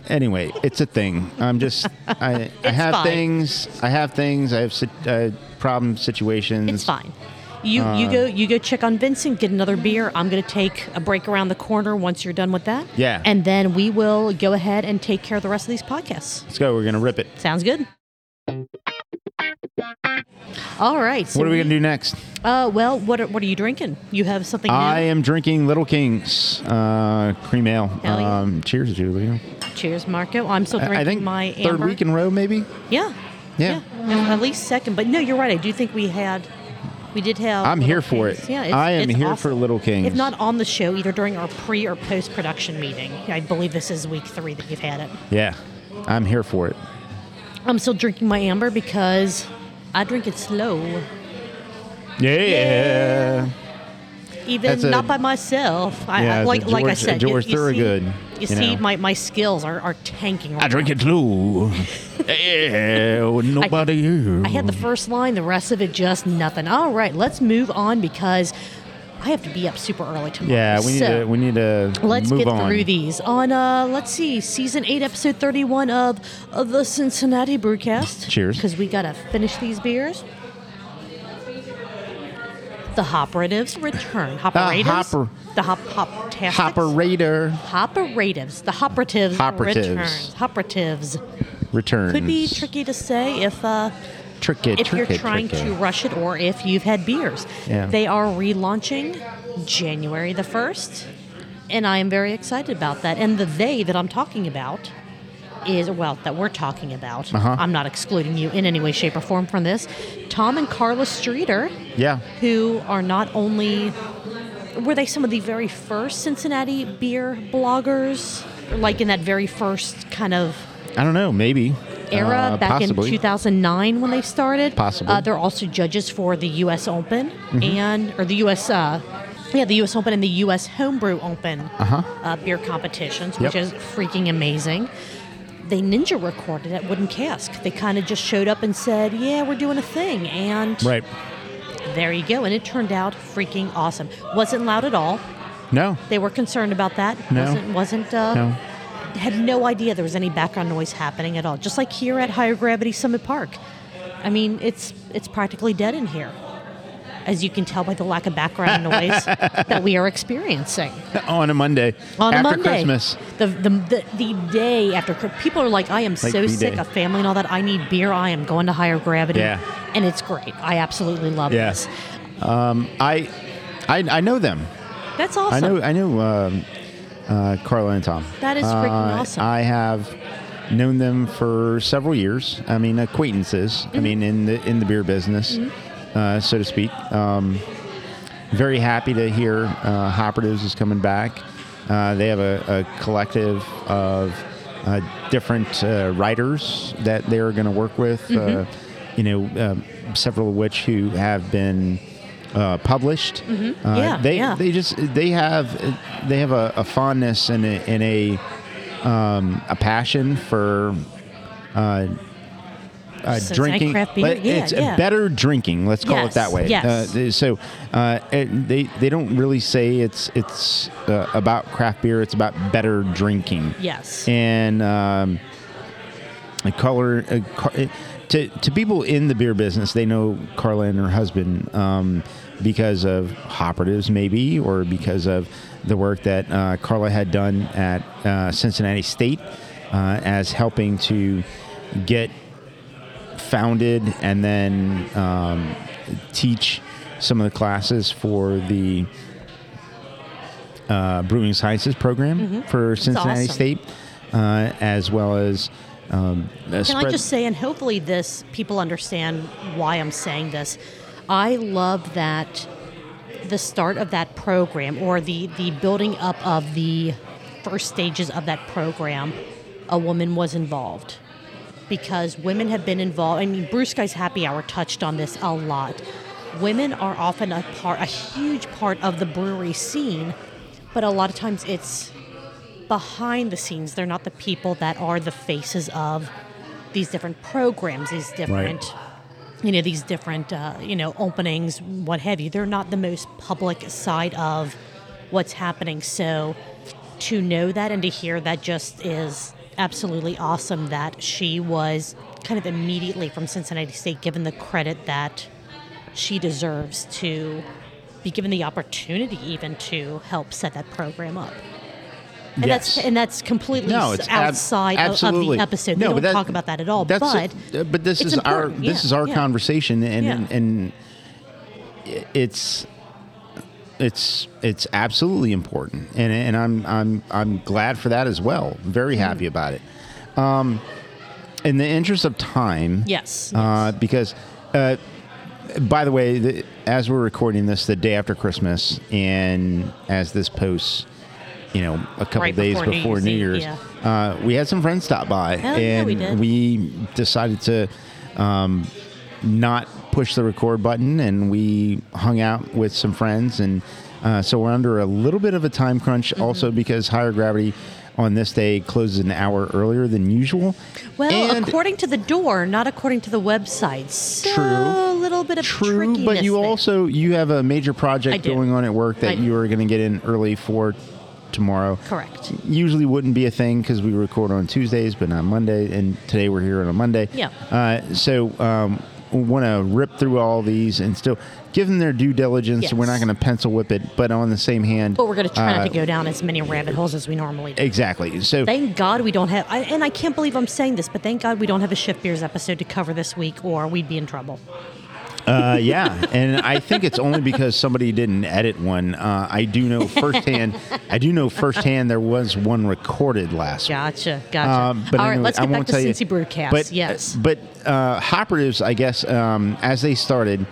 Speaker 2: Anyway, it's a thing. I'm just I, I have
Speaker 3: fine.
Speaker 2: things. I have things. I have sit- uh, problem situations.
Speaker 3: It's fine. You
Speaker 2: Uh,
Speaker 3: you go you go check on Vincent, get another beer. I'm gonna take a break around the corner once you're done with that.
Speaker 2: Yeah.
Speaker 3: And then we will go ahead and take care of the rest of these podcasts.
Speaker 2: Let's go. We're gonna rip it.
Speaker 3: Sounds good. All right. So
Speaker 2: What are we gonna do next?
Speaker 3: Uh, well, what are, what are you drinking? You have something new?
Speaker 2: I am drinking Little Kings uh, cream ale.
Speaker 3: Yeah.
Speaker 2: Um, cheers, Julia.
Speaker 3: Cheers, Marco. I'm still drinking
Speaker 2: I think
Speaker 3: my
Speaker 2: third
Speaker 3: amber.
Speaker 2: week in row, maybe.
Speaker 3: Yeah.
Speaker 2: Yeah.
Speaker 3: Yeah, At least second, but no, you're right. I do think we had, we did have.
Speaker 2: I'm
Speaker 3: Little
Speaker 2: here for
Speaker 3: Kings.
Speaker 2: it.
Speaker 3: Yeah, it's,
Speaker 2: I am
Speaker 3: it's
Speaker 2: here
Speaker 3: awesome.
Speaker 2: for Little Kings.
Speaker 3: If not on the show, either during our pre or post production meeting. I believe this is week three that you've had it.
Speaker 2: Yeah, I'm here for it.
Speaker 3: I'm still drinking my amber because I drink it slow,
Speaker 2: Yeah.
Speaker 3: even
Speaker 2: That's a-
Speaker 3: not by myself. I,
Speaker 2: Yeah,
Speaker 3: I,
Speaker 2: it's a
Speaker 3: like like I
Speaker 2: George-
Speaker 3: said, you-
Speaker 2: George
Speaker 3: you, see-
Speaker 2: Thorogood,
Speaker 3: You,
Speaker 2: you
Speaker 3: see,
Speaker 2: know.
Speaker 3: my, my skills are, are tanking. Right
Speaker 2: I drink it slow. yeah, nobody here.
Speaker 3: I had the first line, the rest of it just nothing. All right, let's move on because I have to be up super early tomorrow.
Speaker 2: Yeah, we need
Speaker 3: So,
Speaker 2: to. We need to.
Speaker 3: Let's get
Speaker 2: on.
Speaker 3: through these. On uh let's see, season 8 episode 31 of, of the Cincinnati Brewcast.
Speaker 2: Cheers.
Speaker 3: Cuz we got to finish these beers. The Hoperatives return. Hoperatives.
Speaker 2: hopper-
Speaker 3: The hop hop
Speaker 2: Hopper Raider
Speaker 3: Hoperatives. The Hoperatives
Speaker 2: Hoperatives.
Speaker 3: returns. Hoperatives.
Speaker 2: Returns.
Speaker 3: Could be tricky to say if uh
Speaker 2: Tricky,
Speaker 3: if you're trying
Speaker 2: tricky.
Speaker 3: to rush it or if you've had beers.
Speaker 2: Yeah.
Speaker 3: They are relaunching January the 1st, and I am very excited about that. And the they that I'm talking about is, well, that we're talking about.
Speaker 2: Uh-huh.
Speaker 3: I'm not excluding you in any way, shape, or form from this. Tom and Carla Streeter,
Speaker 2: Yeah.
Speaker 3: who are not only. Were they some of the very first Cincinnati beer bloggers? Like in that very first kind of
Speaker 2: I don't know. Maybe.
Speaker 3: era
Speaker 2: Uh,
Speaker 3: back
Speaker 2: possibly.
Speaker 3: in 2009 when they started.
Speaker 2: Possibly.
Speaker 3: Uh, they're also judges for the U.S. Open
Speaker 2: Mm-hmm.
Speaker 3: and or the U.S. Uh, yeah, the U.S. Open and the U.S. Homebrew Open uh beer competitions, which
Speaker 2: Yep.
Speaker 3: is freaking amazing. They ninja recorded at Wooden Cask. They kind of just showed up and said, "Yeah, we're doing a thing," and
Speaker 2: Right.
Speaker 3: there you go. And it turned out freaking awesome. wasn't loud at all.
Speaker 2: No.
Speaker 3: They were concerned about that.
Speaker 2: No.
Speaker 3: Wasn't wasn't uh,
Speaker 2: No.
Speaker 3: Had no idea there was any background noise happening at all. Just like here at Higher Gravity Summit Park. I mean, it's it's practically dead in here, as you can tell by the lack of background noise that we are experiencing
Speaker 2: on a Monday
Speaker 3: on
Speaker 2: after
Speaker 3: a Monday.
Speaker 2: Christmas.
Speaker 3: The, the the the day after people are like, I am so
Speaker 2: the
Speaker 3: sick
Speaker 2: day.
Speaker 3: of family and all that. I need beer. I am going to higher gravity.
Speaker 2: Yeah.
Speaker 3: and it's great. I absolutely love
Speaker 2: Yeah.
Speaker 3: this.
Speaker 2: I, I, I know them.
Speaker 3: That's awesome.
Speaker 2: I know. I know um, uh, Carla and Tom.
Speaker 3: That is freaking
Speaker 2: Uh,
Speaker 3: awesome.
Speaker 2: I have known them for several years. I mean, acquaintances.
Speaker 3: Mm-hmm.
Speaker 2: I mean, in the in the beer business, uh, so to speak. Um, very happy to hear uh, is coming back. Uh, they have a, a collective of uh, different uh, writers that they're going to work with. Uh, you know, uh, several of which who have been uh, published. Uh,
Speaker 3: Yeah,
Speaker 2: they
Speaker 3: yeah.
Speaker 2: they just they have they have a, a fondness and a, and a um, a passion for uh, uh, drinking.
Speaker 3: craft beer,
Speaker 2: but
Speaker 3: yeah,
Speaker 2: it's
Speaker 3: yeah.
Speaker 2: better drinking. Let's call
Speaker 3: Yes,
Speaker 2: it that way.
Speaker 3: yes.
Speaker 2: Uh, so uh, they they don't really say it's it's uh, about craft beer. It's about better drinking.
Speaker 3: Yes.
Speaker 2: And um, a color uh, to to people in the beer business, they know Carla and her husband um, because of Hoperatives, maybe, or because of the work that uh, Carla had done at uh, Cincinnati State uh, as helping to get founded and then um, teach some of the classes for the uh, Brewing Sciences program for Cincinnati
Speaker 3: awesome.
Speaker 2: State, uh, as well as um, uh,
Speaker 3: Can I just say, and hopefully this people understand why I'm saying this. I love that the start of that program or the the building up of the first stages of that program, a woman was involved because women have been involved. I mean, Bruce Guy's Happy Hour touched on this a lot. Women are often a part, a huge part of the brewery scene, but a lot of times it's behind the scenes. They're not the people that are the faces of these different programs, these different, you know, these different, uh, you know, openings, what have you. They're not the most public side of what's happening. So to know that and to hear that just is absolutely awesome that she was kind of immediately from Cincinnati State given the credit that she deserves to be given the opportunity even to help set that program up. And
Speaker 2: Yes.
Speaker 3: that's and that's completely
Speaker 2: no, it's ab-
Speaker 3: outside of, of the episode.
Speaker 2: No,
Speaker 3: we don't
Speaker 2: that-
Speaker 3: talk about that at all. But
Speaker 2: uh, but this
Speaker 3: it's
Speaker 2: is our this
Speaker 3: Yeah,
Speaker 2: is our
Speaker 3: yeah.
Speaker 2: conversation, and
Speaker 3: Yeah.
Speaker 2: and, and it's it's it's absolutely important, and and I'm I'm I'm glad for that as well. Very
Speaker 3: Mm-hmm.
Speaker 2: happy about it. Um, in the interest of time,
Speaker 3: Yes.
Speaker 2: uh, because. Uh, by the way, the, as we're recording this the day after Christmas, and as this posts, you know, a couple
Speaker 3: Right
Speaker 2: days
Speaker 3: before New
Speaker 2: before New
Speaker 3: Year's
Speaker 2: Year's,
Speaker 3: Eve,
Speaker 2: uh, we had some friends stop by,
Speaker 3: Hell yeah,
Speaker 2: and
Speaker 3: we
Speaker 2: we decided to um, not push the record button, and we hung out with some friends, and uh, so we're under a little bit of a time crunch,
Speaker 3: Mm-hmm.
Speaker 2: also because Higher Gravity on this day closes an hour earlier than usual.
Speaker 3: well,
Speaker 2: and
Speaker 3: according to the door, not according to the website. So
Speaker 2: True.
Speaker 3: a little bit of
Speaker 2: True, but you
Speaker 3: there.
Speaker 2: also you have a major project going on at work that
Speaker 3: do.
Speaker 2: you are going to get in early for tomorrow.
Speaker 3: correct.
Speaker 2: Usually wouldn't be a thing because we record on Tuesdays, but not Monday, and today we're here on a Monday.
Speaker 3: Yeah.
Speaker 2: Uh, so um, we want to rip through all these and still give them their due diligence.
Speaker 3: Yes.
Speaker 2: We're not going to pencil whip it, but on the same hand,
Speaker 3: But we're going to try
Speaker 2: uh,
Speaker 3: not to go down as many rabbit holes as we normally do.
Speaker 2: Exactly. So
Speaker 3: Thank God we don't have, I, and I can't believe I'm saying this, but thank God we don't have a Shift Beers episode to cover this week, or we'd be in trouble.
Speaker 2: Uh, yeah, and I think it's only because somebody didn't edit one. Uh, I do know firsthand. I do know firsthand there was one recorded last. week.
Speaker 3: Gotcha, gotcha.
Speaker 2: Um, but
Speaker 3: All right,
Speaker 2: anyway,
Speaker 3: let's
Speaker 2: I
Speaker 3: get back to Cincy Brewcast.
Speaker 2: But,
Speaker 3: yes.
Speaker 2: but uh, Hoppers, I guess, um, as they started,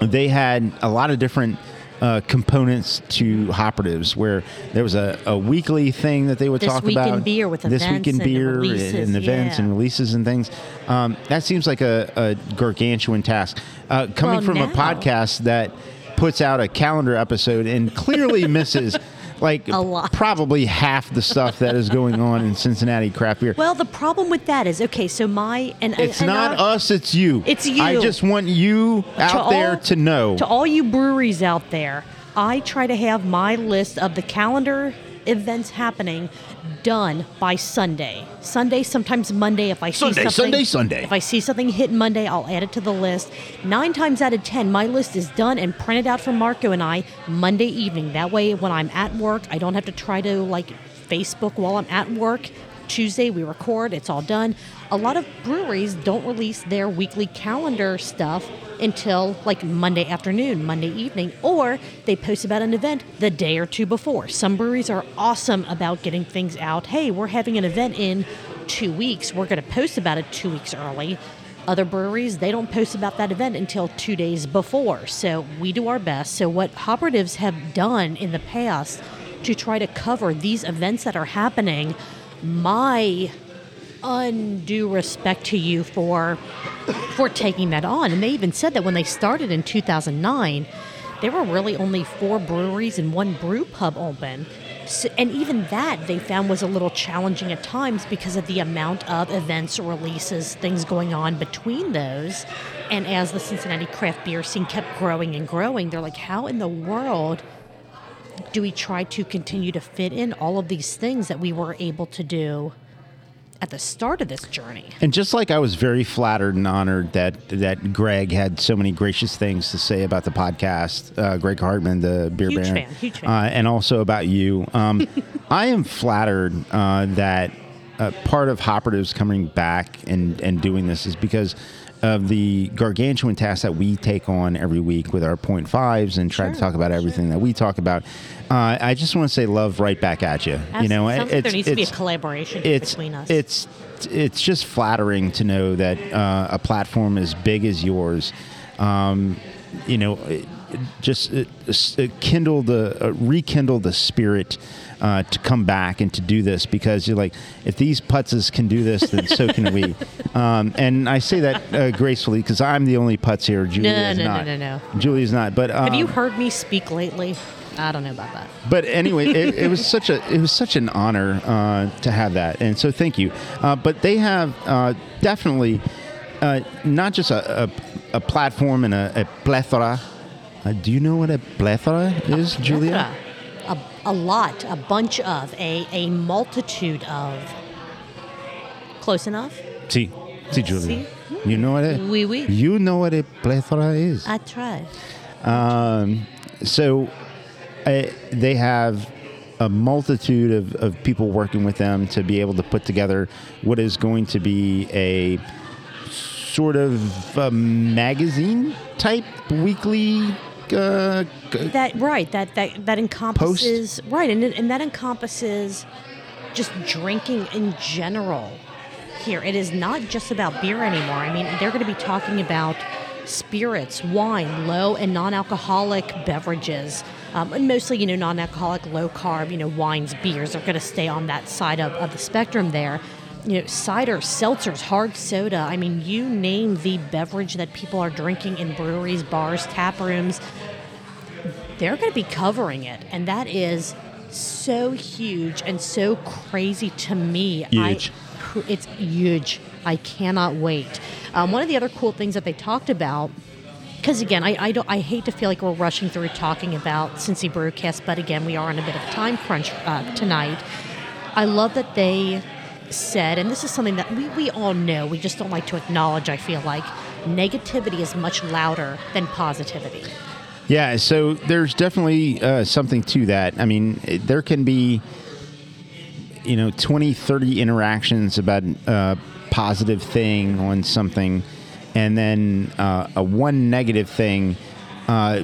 Speaker 2: they had a lot of different uh, components to Hoperatives, where there was a, a weekly thing that they would
Speaker 3: This
Speaker 2: talk
Speaker 3: Week in
Speaker 2: about.
Speaker 3: Beer with
Speaker 2: this week in
Speaker 3: and
Speaker 2: beer
Speaker 3: releases,
Speaker 2: and events
Speaker 3: yeah.
Speaker 2: and releases and things. Um, that seems like a, a gargantuan task. Uh, coming
Speaker 3: Well,
Speaker 2: from a podcast that puts out a calendar episode and clearly misses. Like
Speaker 3: A lot.
Speaker 2: probably half the stuff that is going on in Cincinnati craft beer.
Speaker 3: well, the problem with that is okay. So my and
Speaker 2: It's
Speaker 3: and
Speaker 2: not
Speaker 3: our-
Speaker 2: us, it's you.
Speaker 3: It's you.
Speaker 2: I just want you out there
Speaker 3: all-
Speaker 2: to know.
Speaker 3: To all you breweries out there, I try to have my list of the calendar events happening done by Sunday. Sunday, sometimes Monday. If I see
Speaker 2: Sunday,
Speaker 3: something,
Speaker 2: Sunday, Sunday.
Speaker 3: If I see something hit Monday, I'll add it to the list. Nine times out of ten, my list is done and printed out for Marco and I Monday evening. That way, when I'm at work, I don't have to try to like Facebook while I'm at work. Tuesday we record, it's all done. A lot of breweries don't release their weekly calendar stuff until like Monday afternoon, Monday evening, or they post about an event the day or two before. Some breweries are awesome about getting things out. Hey, we're having an event in two weeks. We're going to post about it two weeks early. Other breweries, they don't post about that event until two days before. So we do our best. So, what Hoperatives have done in the past to try to cover these events that are happening, my undue respect to you for for taking that on. And they even said that when they started in 2009, there were really only four breweries and one brew pub open. So, and even that they found was a little challenging at times because of the amount of events, releases, things going on between those. And as the Cincinnati craft beer scene kept growing and growing, they're like, how in the world do we try to continue to fit in all of these things that we were able to do at the start of this journey?
Speaker 2: And just like I was very flattered and honored that that Greg had so many gracious things to say about the podcast, uh, Greg Hardman, the beer
Speaker 3: Huge
Speaker 2: baron,
Speaker 3: fan, huge fan.
Speaker 2: Uh, and also about you. Um, I am flattered uh, that uh, part of Hoperatives coming back and and doing this is because. Of the gargantuan tasks that we take on every week with our point fives and try to talk about everything that we talk about, uh, I just want to say love right back at you. You know,
Speaker 3: Sounds like there
Speaker 2: it's-
Speaker 3: needs to be a collaboration
Speaker 2: it's
Speaker 3: between us.
Speaker 2: it's it's just flattering to know that uh, a platform as big as yours, um, you know, it, it just it, it kindle the uh, rekindle the spirit. Uh, to come back and to do this because you're like, if these putzes can do this, then so can we. Um, and I say that uh, gracefully because I'm the only putz here. Julia
Speaker 3: No,
Speaker 2: is
Speaker 3: no, no,
Speaker 2: not.
Speaker 3: no, no.
Speaker 2: Julia's not. But um,
Speaker 3: Have you heard me speak lately? I don't know about that.
Speaker 2: but anyway, it, it was such a it was such an honor uh, to have that, and so thank you. Uh, but they have uh, definitely uh, not just a, a, a platform and a, a plethora. Uh, do you know what a plethora is, Julia?
Speaker 3: A, a lot, a bunch of, a, a multitude of. Close enough?
Speaker 2: See, see, Julia.
Speaker 3: See?
Speaker 2: You know what a
Speaker 3: Oui, oui.
Speaker 2: you know what a plethora is.
Speaker 3: I tried.
Speaker 2: Um, so uh, they have a multitude of, of people working with them to be able to put together what is going to be a sort of a magazine type weekly. Uh,
Speaker 3: That right. That that that encompasses post? right, and and that encompasses just drinking in general. Here, it is not just about beer anymore. I mean, they're going to be talking about spirits, wine, low and non-alcoholic beverages, um, and mostly you know non-alcoholic, low carb, you know wines, beers are going to stay on that side of, of the spectrum there. You know, cider, seltzers, hard soda. I mean, you name the beverage that people are drinking in breweries, bars, tap rooms they're going to be covering it, and that is so huge and so crazy to me.
Speaker 2: Huge.
Speaker 3: I, it's huge. I cannot wait. Um, one of the other cool things that they talked about, because again, I, I don't, I hate to feel like we're rushing through talking about Cincy Brewcast, but again, we are on a bit of a time crunch uh, tonight. I love that they said, and this is something that we, we all know, we just don't like to acknowledge, I feel like, negativity is much louder than positivity.
Speaker 2: Yeah, so there's definitely uh, something to that. I mean, there can be, you know, 20, 30 interactions about a positive thing on something, and then uh, a one negative thing uh,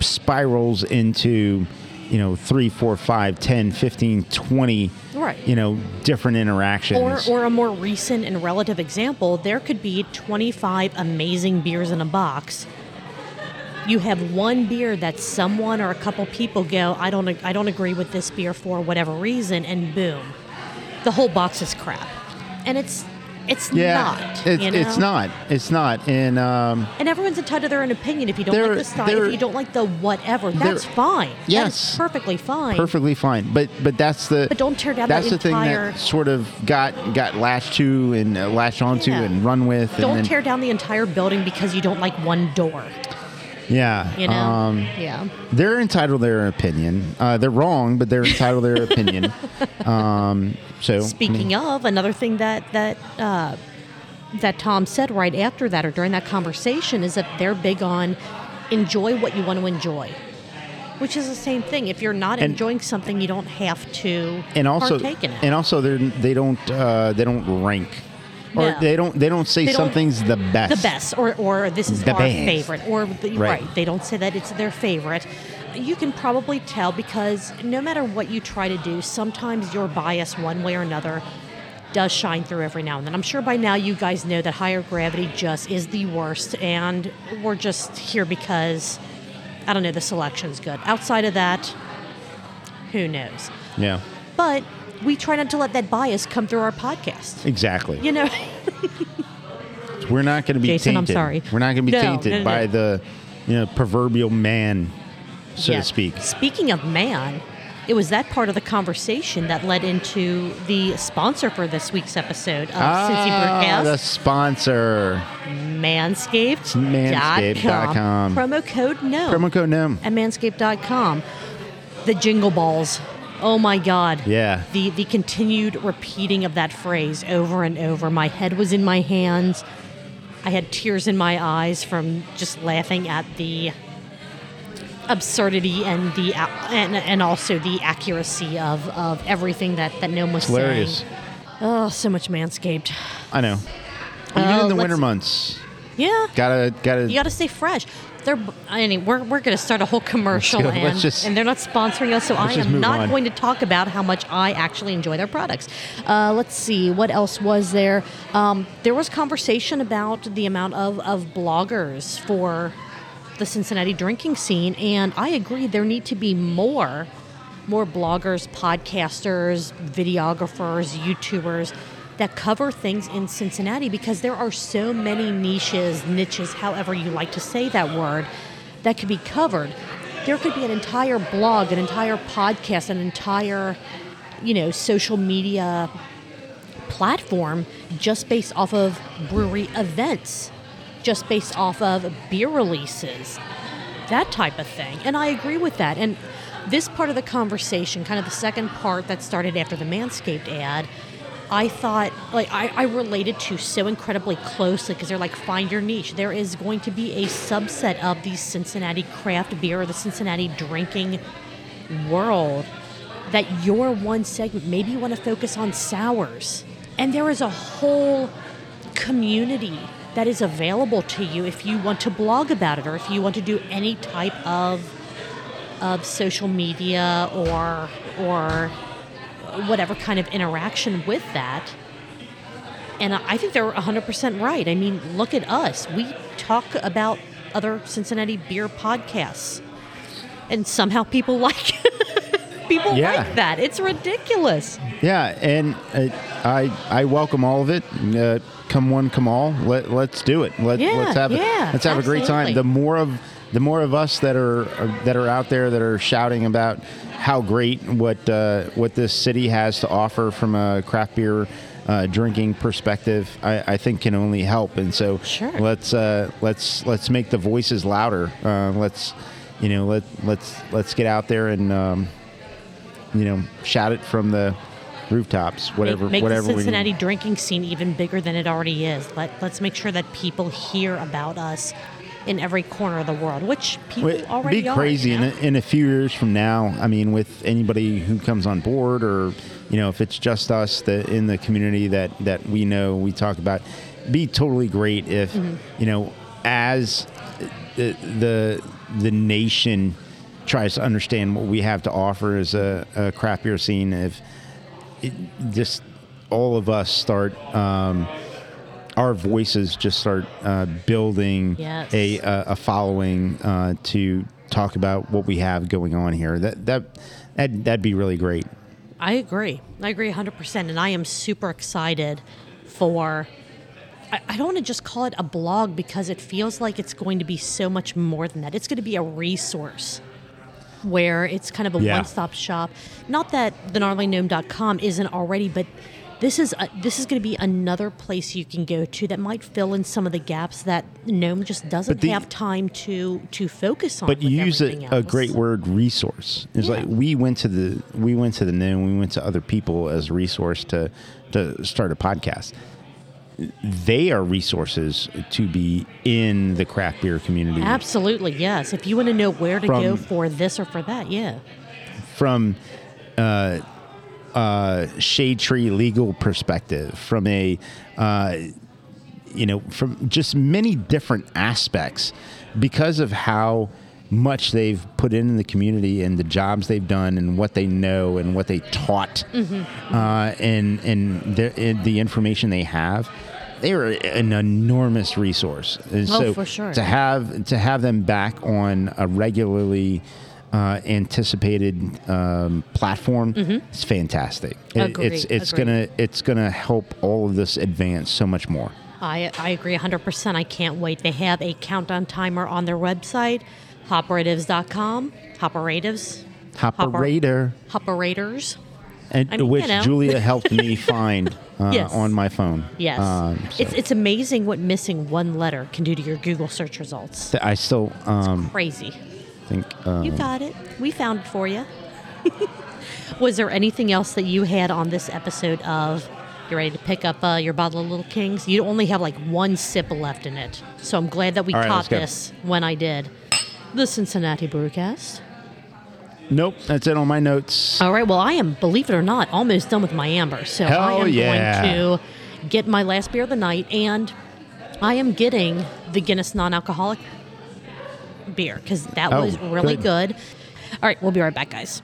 Speaker 2: spirals into, you know, three, four, five, 10, 15, 20,
Speaker 3: Right.
Speaker 2: you know, different interactions.
Speaker 3: Or, or a more recent and relative example, there could be 25 amazing beers in a box. You have one beer that someone or a couple people go, I don't, I don't agree with this beer for whatever reason, and boom, the whole box is crap. And it's, it's
Speaker 2: yeah,
Speaker 3: not.
Speaker 2: it's,
Speaker 3: you know?
Speaker 2: it's not. It's not. And, um,
Speaker 3: And everyone's entitled to their own opinion. If you don't like the style, if you don't like the whatever, that's fine.
Speaker 2: Yes.
Speaker 3: perfectly fine.
Speaker 2: perfectly fine. But but that's the
Speaker 3: But don't tear down
Speaker 2: that's
Speaker 3: that
Speaker 2: the thing that sort of got got latched to and uh, latched onto
Speaker 3: Yeah.
Speaker 2: and run with.
Speaker 3: Don't
Speaker 2: and then,
Speaker 3: tear down the entire building because you don't like one door.
Speaker 2: Yeah.
Speaker 3: You know?
Speaker 2: Um,
Speaker 3: yeah.
Speaker 2: they're entitled to their opinion. Uh, they're wrong, but they're entitled to their opinion. Um, so
Speaker 3: Speaking of, another thing that that uh, that Tom said right after that or during that conversation is that they're big on enjoy what you want to enjoy, which is the same thing. If you're not
Speaker 2: And-
Speaker 3: enjoying something, you don't have to
Speaker 2: and also
Speaker 3: partake in it.
Speaker 2: and also they they don't uh, they don't rank or
Speaker 3: No.
Speaker 2: they don't they don't say
Speaker 3: They don't-
Speaker 2: something's the best.
Speaker 3: the best, or or this is
Speaker 2: The
Speaker 3: our
Speaker 2: best.
Speaker 3: favorite, or the,
Speaker 2: Right.
Speaker 3: right. They don't say that it's their favorite. You can probably tell because no matter what you try to do, sometimes your bias, one way or another, does shine through every now and then. I'm sure by now you guys know that higher gravity just is the worst, and we're just here because I don't know the selection's good. Outside of that, who knows?
Speaker 2: Yeah,
Speaker 3: But we try not to let that bias come through our podcast.
Speaker 2: exactly.
Speaker 3: You know.
Speaker 2: We're not going to be
Speaker 3: Jason, I'm
Speaker 2: tainted.
Speaker 3: sorry.
Speaker 2: We're not going to be
Speaker 3: No,
Speaker 2: tainted
Speaker 3: no, no,
Speaker 2: by the you know proverbial man, so
Speaker 3: Yeah.
Speaker 2: to speak.
Speaker 3: Speaking of man, it was that part of the conversation that led into the sponsor for this week's episode of Cincy
Speaker 2: Ah, the sponsor.
Speaker 3: Manscaped.com.
Speaker 2: Manscaped.com.
Speaker 3: Promo code no
Speaker 2: Promo code no.
Speaker 3: at manscaped.com. The jingle balls. Oh my God.
Speaker 2: Yeah.
Speaker 3: The the continued repeating of that phrase over and over. My head was in my hands. I had tears in my eyes from just laughing at the absurdity and the and, and also the accuracy of, of everything that that Gnome was
Speaker 2: Hilarious.
Speaker 3: saying. Oh, so much manscaped.
Speaker 2: I know. Even
Speaker 3: Uh,
Speaker 2: in the winter months,
Speaker 3: Yeah.
Speaker 2: gotta gotta.
Speaker 3: You got to stay fresh. They're, I mean, we're, we're going to start a whole commercial,
Speaker 2: go.
Speaker 3: And,
Speaker 2: just-
Speaker 3: and they're not sponsoring us, so I am not
Speaker 2: on.
Speaker 3: going to talk about how much I actually enjoy their products. Uh, let's see, what else was there? Um, there was conversation about the amount of, of bloggers for the Cincinnati drinking scene, and I agree there need to be more more bloggers, podcasters, videographers, YouTubers that cover things in Cincinnati because there are so many niches, niches, however you like to say that word, that could be covered. There could be an entire blog, an entire podcast, an entire, you know, social media platform just based off of brewery events, just based off of beer releases, that type of thing. And I agree with that. And this part of the conversation, kind of the second part that started after the Manscaped ad, I thought, like, I, I related to so incredibly closely because they're like, find your niche. There is going to be a subset of the Cincinnati craft beer or the Cincinnati drinking world that your one segment, maybe you want to focus on sours. And there is a whole community that is available to you if you want to blog about it or if you want to do any type of of social media or or whatever kind of interaction with that. And I think they're 100% right. I mean, look at us. We talk about other Cincinnati beer podcasts. And somehow people like people
Speaker 2: Yeah.
Speaker 3: like that. It's ridiculous.
Speaker 2: Yeah, and uh, I I welcome all of it. Uh, come one, come all. Let let's do it. Let
Speaker 3: Yeah,
Speaker 2: let's have
Speaker 3: yeah,
Speaker 2: let's have a great time. The more of the more of us that are uh, that are out there that are shouting about how great what uh, what this city has to offer from a craft beer. Uh, drinking perspective, I, I think can only help, and so
Speaker 3: Sure.
Speaker 2: let's uh, let's let's make the voices louder. Uh, let's you know let let's let's get out there and um, you know shout it from the rooftops, whatever
Speaker 3: make, make
Speaker 2: whatever
Speaker 3: the Cincinnati drinking scene even bigger than it already is. Let let's make sure that people hear about us in every corner of the world, which people
Speaker 2: Well,
Speaker 3: already
Speaker 2: be
Speaker 3: are.
Speaker 2: crazy
Speaker 3: you know?
Speaker 2: in, a, in a few years from now. I mean, with anybody who comes on board, or you know, if it's just us that in the community that that we know, we talk about. Be totally great if
Speaker 3: Mm-hmm.
Speaker 2: you know, as the the the nation tries to understand what we have to offer as a, a craft beer scene. If it, just all of us start. Um, our voices just start uh, building
Speaker 3: Yes.
Speaker 2: a, a a following uh, to talk about what we have going on here. That that that that'd be really great.
Speaker 3: I agree. I agree 100%. And I am super excited for. I, I don't want to just call it a blog because it feels like it's going to be so much more than that. It's going to be a resource where it's kind of a
Speaker 2: Yeah.
Speaker 3: one stop shop. Not that the gnarlygnome.com isn't already, but this is a, this is going to be another place you can go to that might fill in some of the gaps that Gnome just doesn't
Speaker 2: the-
Speaker 3: have time to to focus on.
Speaker 2: but you use a, a great word resource it's
Speaker 3: Yeah.
Speaker 2: like we went to the we went to the Gnome we went to other people as a resource to to start a podcast they are resources to be in the craft beer community
Speaker 3: Absolutely, yes. If you want to know where to go for this or for that, yeah.
Speaker 2: from uh, uh, shade tree legal perspective, from a uh, you know, from just many different aspects, because of how much they've put in the community and the jobs they've done and what they know and what they taught
Speaker 3: Mm-hmm.
Speaker 2: uh, and and the, and the information they have. They are an enormous resource. And
Speaker 3: Oh,
Speaker 2: so
Speaker 3: for sure.
Speaker 2: To have to have them back on a regularly uh, anticipated um, platform is fantastic. It-
Speaker 3: Mm-hmm.
Speaker 2: It's it's
Speaker 3: agreed.
Speaker 2: gonna it's gonna help all of this advance so much more.
Speaker 3: I, I agree 100%. I can't wait. They have a countdown timer on their website, hoperatives.com. Hoperatives.
Speaker 2: Operator,
Speaker 3: Hoperators.
Speaker 2: and
Speaker 3: I mean,
Speaker 2: which
Speaker 3: you know.
Speaker 2: Julia helped me find uh,
Speaker 3: Yes.
Speaker 2: on my phone.
Speaker 3: Yes.
Speaker 2: Um, so
Speaker 3: it's, it's amazing what missing one letter can do to your Google search results.
Speaker 2: I still um,
Speaker 3: Crazy.
Speaker 2: Think uh,
Speaker 3: You got it. We found it for you. Was there anything else that you had on this episode of you're ready to pick up uh, your bottle of Little Kings? You only have like one sip left in it. So I'm glad that we
Speaker 2: right,
Speaker 3: caught this when I did. The Cincinnati Brewcast.
Speaker 2: nope. That's it on my notes.
Speaker 3: All right. Well, I am, believe it or not, almost done with my amber. So I am
Speaker 2: yeah.
Speaker 3: going to get my last beer of the night, and I am getting the Guinness non-alcoholic beer because that
Speaker 2: Oh,
Speaker 3: was really
Speaker 2: good.
Speaker 3: good. All right, we'll be right back, guys.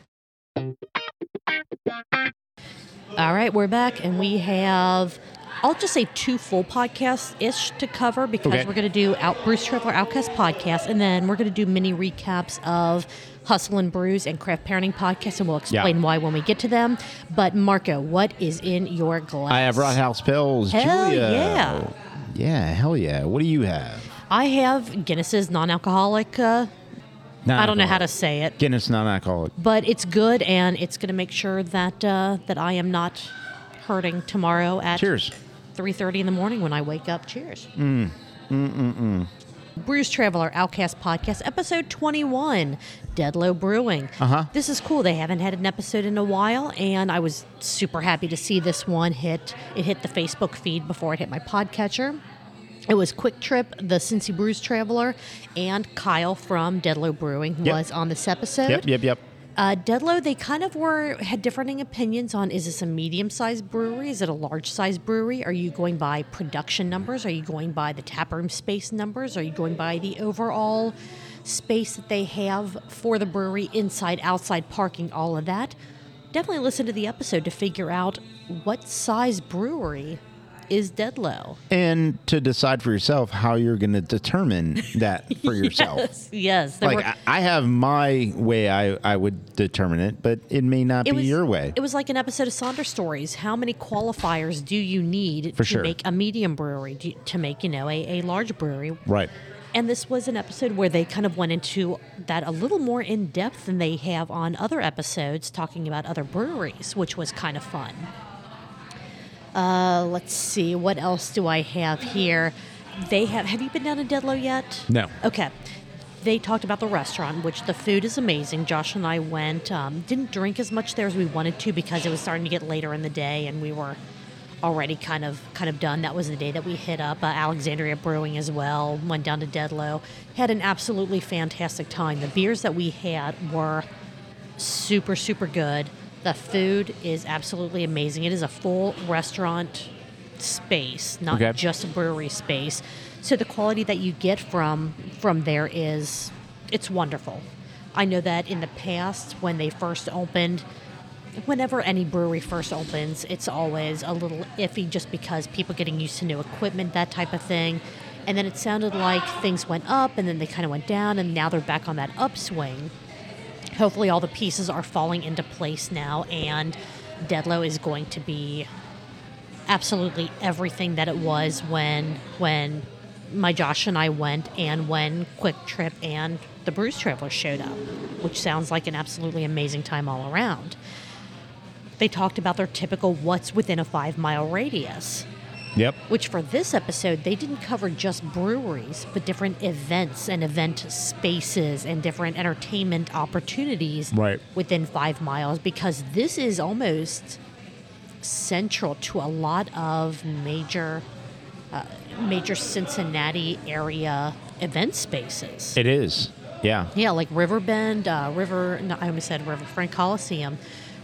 Speaker 3: All right, we're back, and we have. I'll just say two full podcasts ish to cover because
Speaker 2: Okay.
Speaker 3: we're going to do out Brews Traveler Outcast podcast, and then we're going to do mini recaps of Hustle and Brews and Craft Parenting podcast, and we'll explain
Speaker 2: Yeah.
Speaker 3: why when we get to them. But Marco, what is in your glass?
Speaker 2: I have Rot House Pills.
Speaker 3: Hell
Speaker 2: Julia.
Speaker 3: yeah.
Speaker 2: Yeah, hell yeah. What do you have?
Speaker 3: I have Guinness's non-alcoholic. Uh, I don't know how to say it,
Speaker 2: Guinness non-alcoholic.
Speaker 3: but it's good, and it's going to make sure that uh, that I am not hurting tomorrow at
Speaker 2: Cheers.
Speaker 3: 3.30 in the morning when I wake up. Cheers. Mm. Mm-mm-mm. Brews Traveler Outcast Podcast, episode 21, Dead Low Brewing.
Speaker 2: Uh-huh.
Speaker 3: This is cool. They haven't had an episode in a while, and I was super happy to see this one hit. It hit the Facebook feed before it hit my podcatcher. It was Quick Trip, the Cincy Brews Traveler, and Kyle from Dead Low Brewing
Speaker 2: Yep.
Speaker 3: was on this episode.
Speaker 2: Yep, yep, yep.
Speaker 3: Uh, Dead Low, they kind of were had differing opinions on is this a medium sized brewery? Is it a large sized brewery? Are you going by production numbers? Are you going by the taproom space numbers? Are you going by the overall space that they have for the brewery, inside, outside parking, all of that? Definitely listen to the episode to figure out what size brewery is dead low.
Speaker 2: And to decide for yourself how you're going to determine that for yourself.
Speaker 3: Yes, yes.
Speaker 2: Like
Speaker 3: were-
Speaker 2: I, have my way I, I would determine it, but it may not be
Speaker 3: was
Speaker 2: your way.
Speaker 3: It was like an episode of Saunders Stories. How many qualifiers do you need
Speaker 2: For
Speaker 3: to
Speaker 2: sure.
Speaker 3: make a medium brewery, do, to make you know a, a large brewery?
Speaker 2: right.
Speaker 3: And this was an episode where they kind of went into that a little more in depth than they have on other episodes, talking about other breweries, which was kind of fun. Uh, let's see, what else do I have here? They have. Have you been down to Dead Low yet?
Speaker 2: No.
Speaker 3: Okay. They talked about the restaurant, which the food is amazing. Josh and I went. Um, didn't drink as much there as we wanted to because it was starting to get later in the day, and we were already kind of kind of done. That was the day that we hit up uh, Alexandria Brewing as well. Went down to Dead Low. Had an absolutely fantastic time. The beers that we had were super super good. The food is absolutely amazing. It is a full restaurant space, not
Speaker 2: Okay.
Speaker 3: just a brewery space. So the quality that you get from from there is it's wonderful. I know that in the past when they first opened whenever any brewery first opens, it's always a little iffy just because people getting used to new equipment, that type of thing. And then it sounded like things went up and then they kind of went down and now they're back on that upswing hopefully all the pieces are falling into place now and Dead Low is going to be absolutely everything that it was when when my Josh and I went and when Quick Trip and the Brews Traveler showed up, which sounds like an absolutely amazing time all around. they talked about their typical what's within a five mile radius.
Speaker 2: Yep.
Speaker 3: Which for this episode, they didn't cover just breweries, but different events and event spaces and different entertainment opportunities
Speaker 2: Right.
Speaker 3: within five miles because this is almost central to a lot of major, uh, major Cincinnati area event spaces.
Speaker 2: It is. Yeah.
Speaker 3: Yeah, like Riverbend, uh, River. No, I almost said Riverfront Coliseum,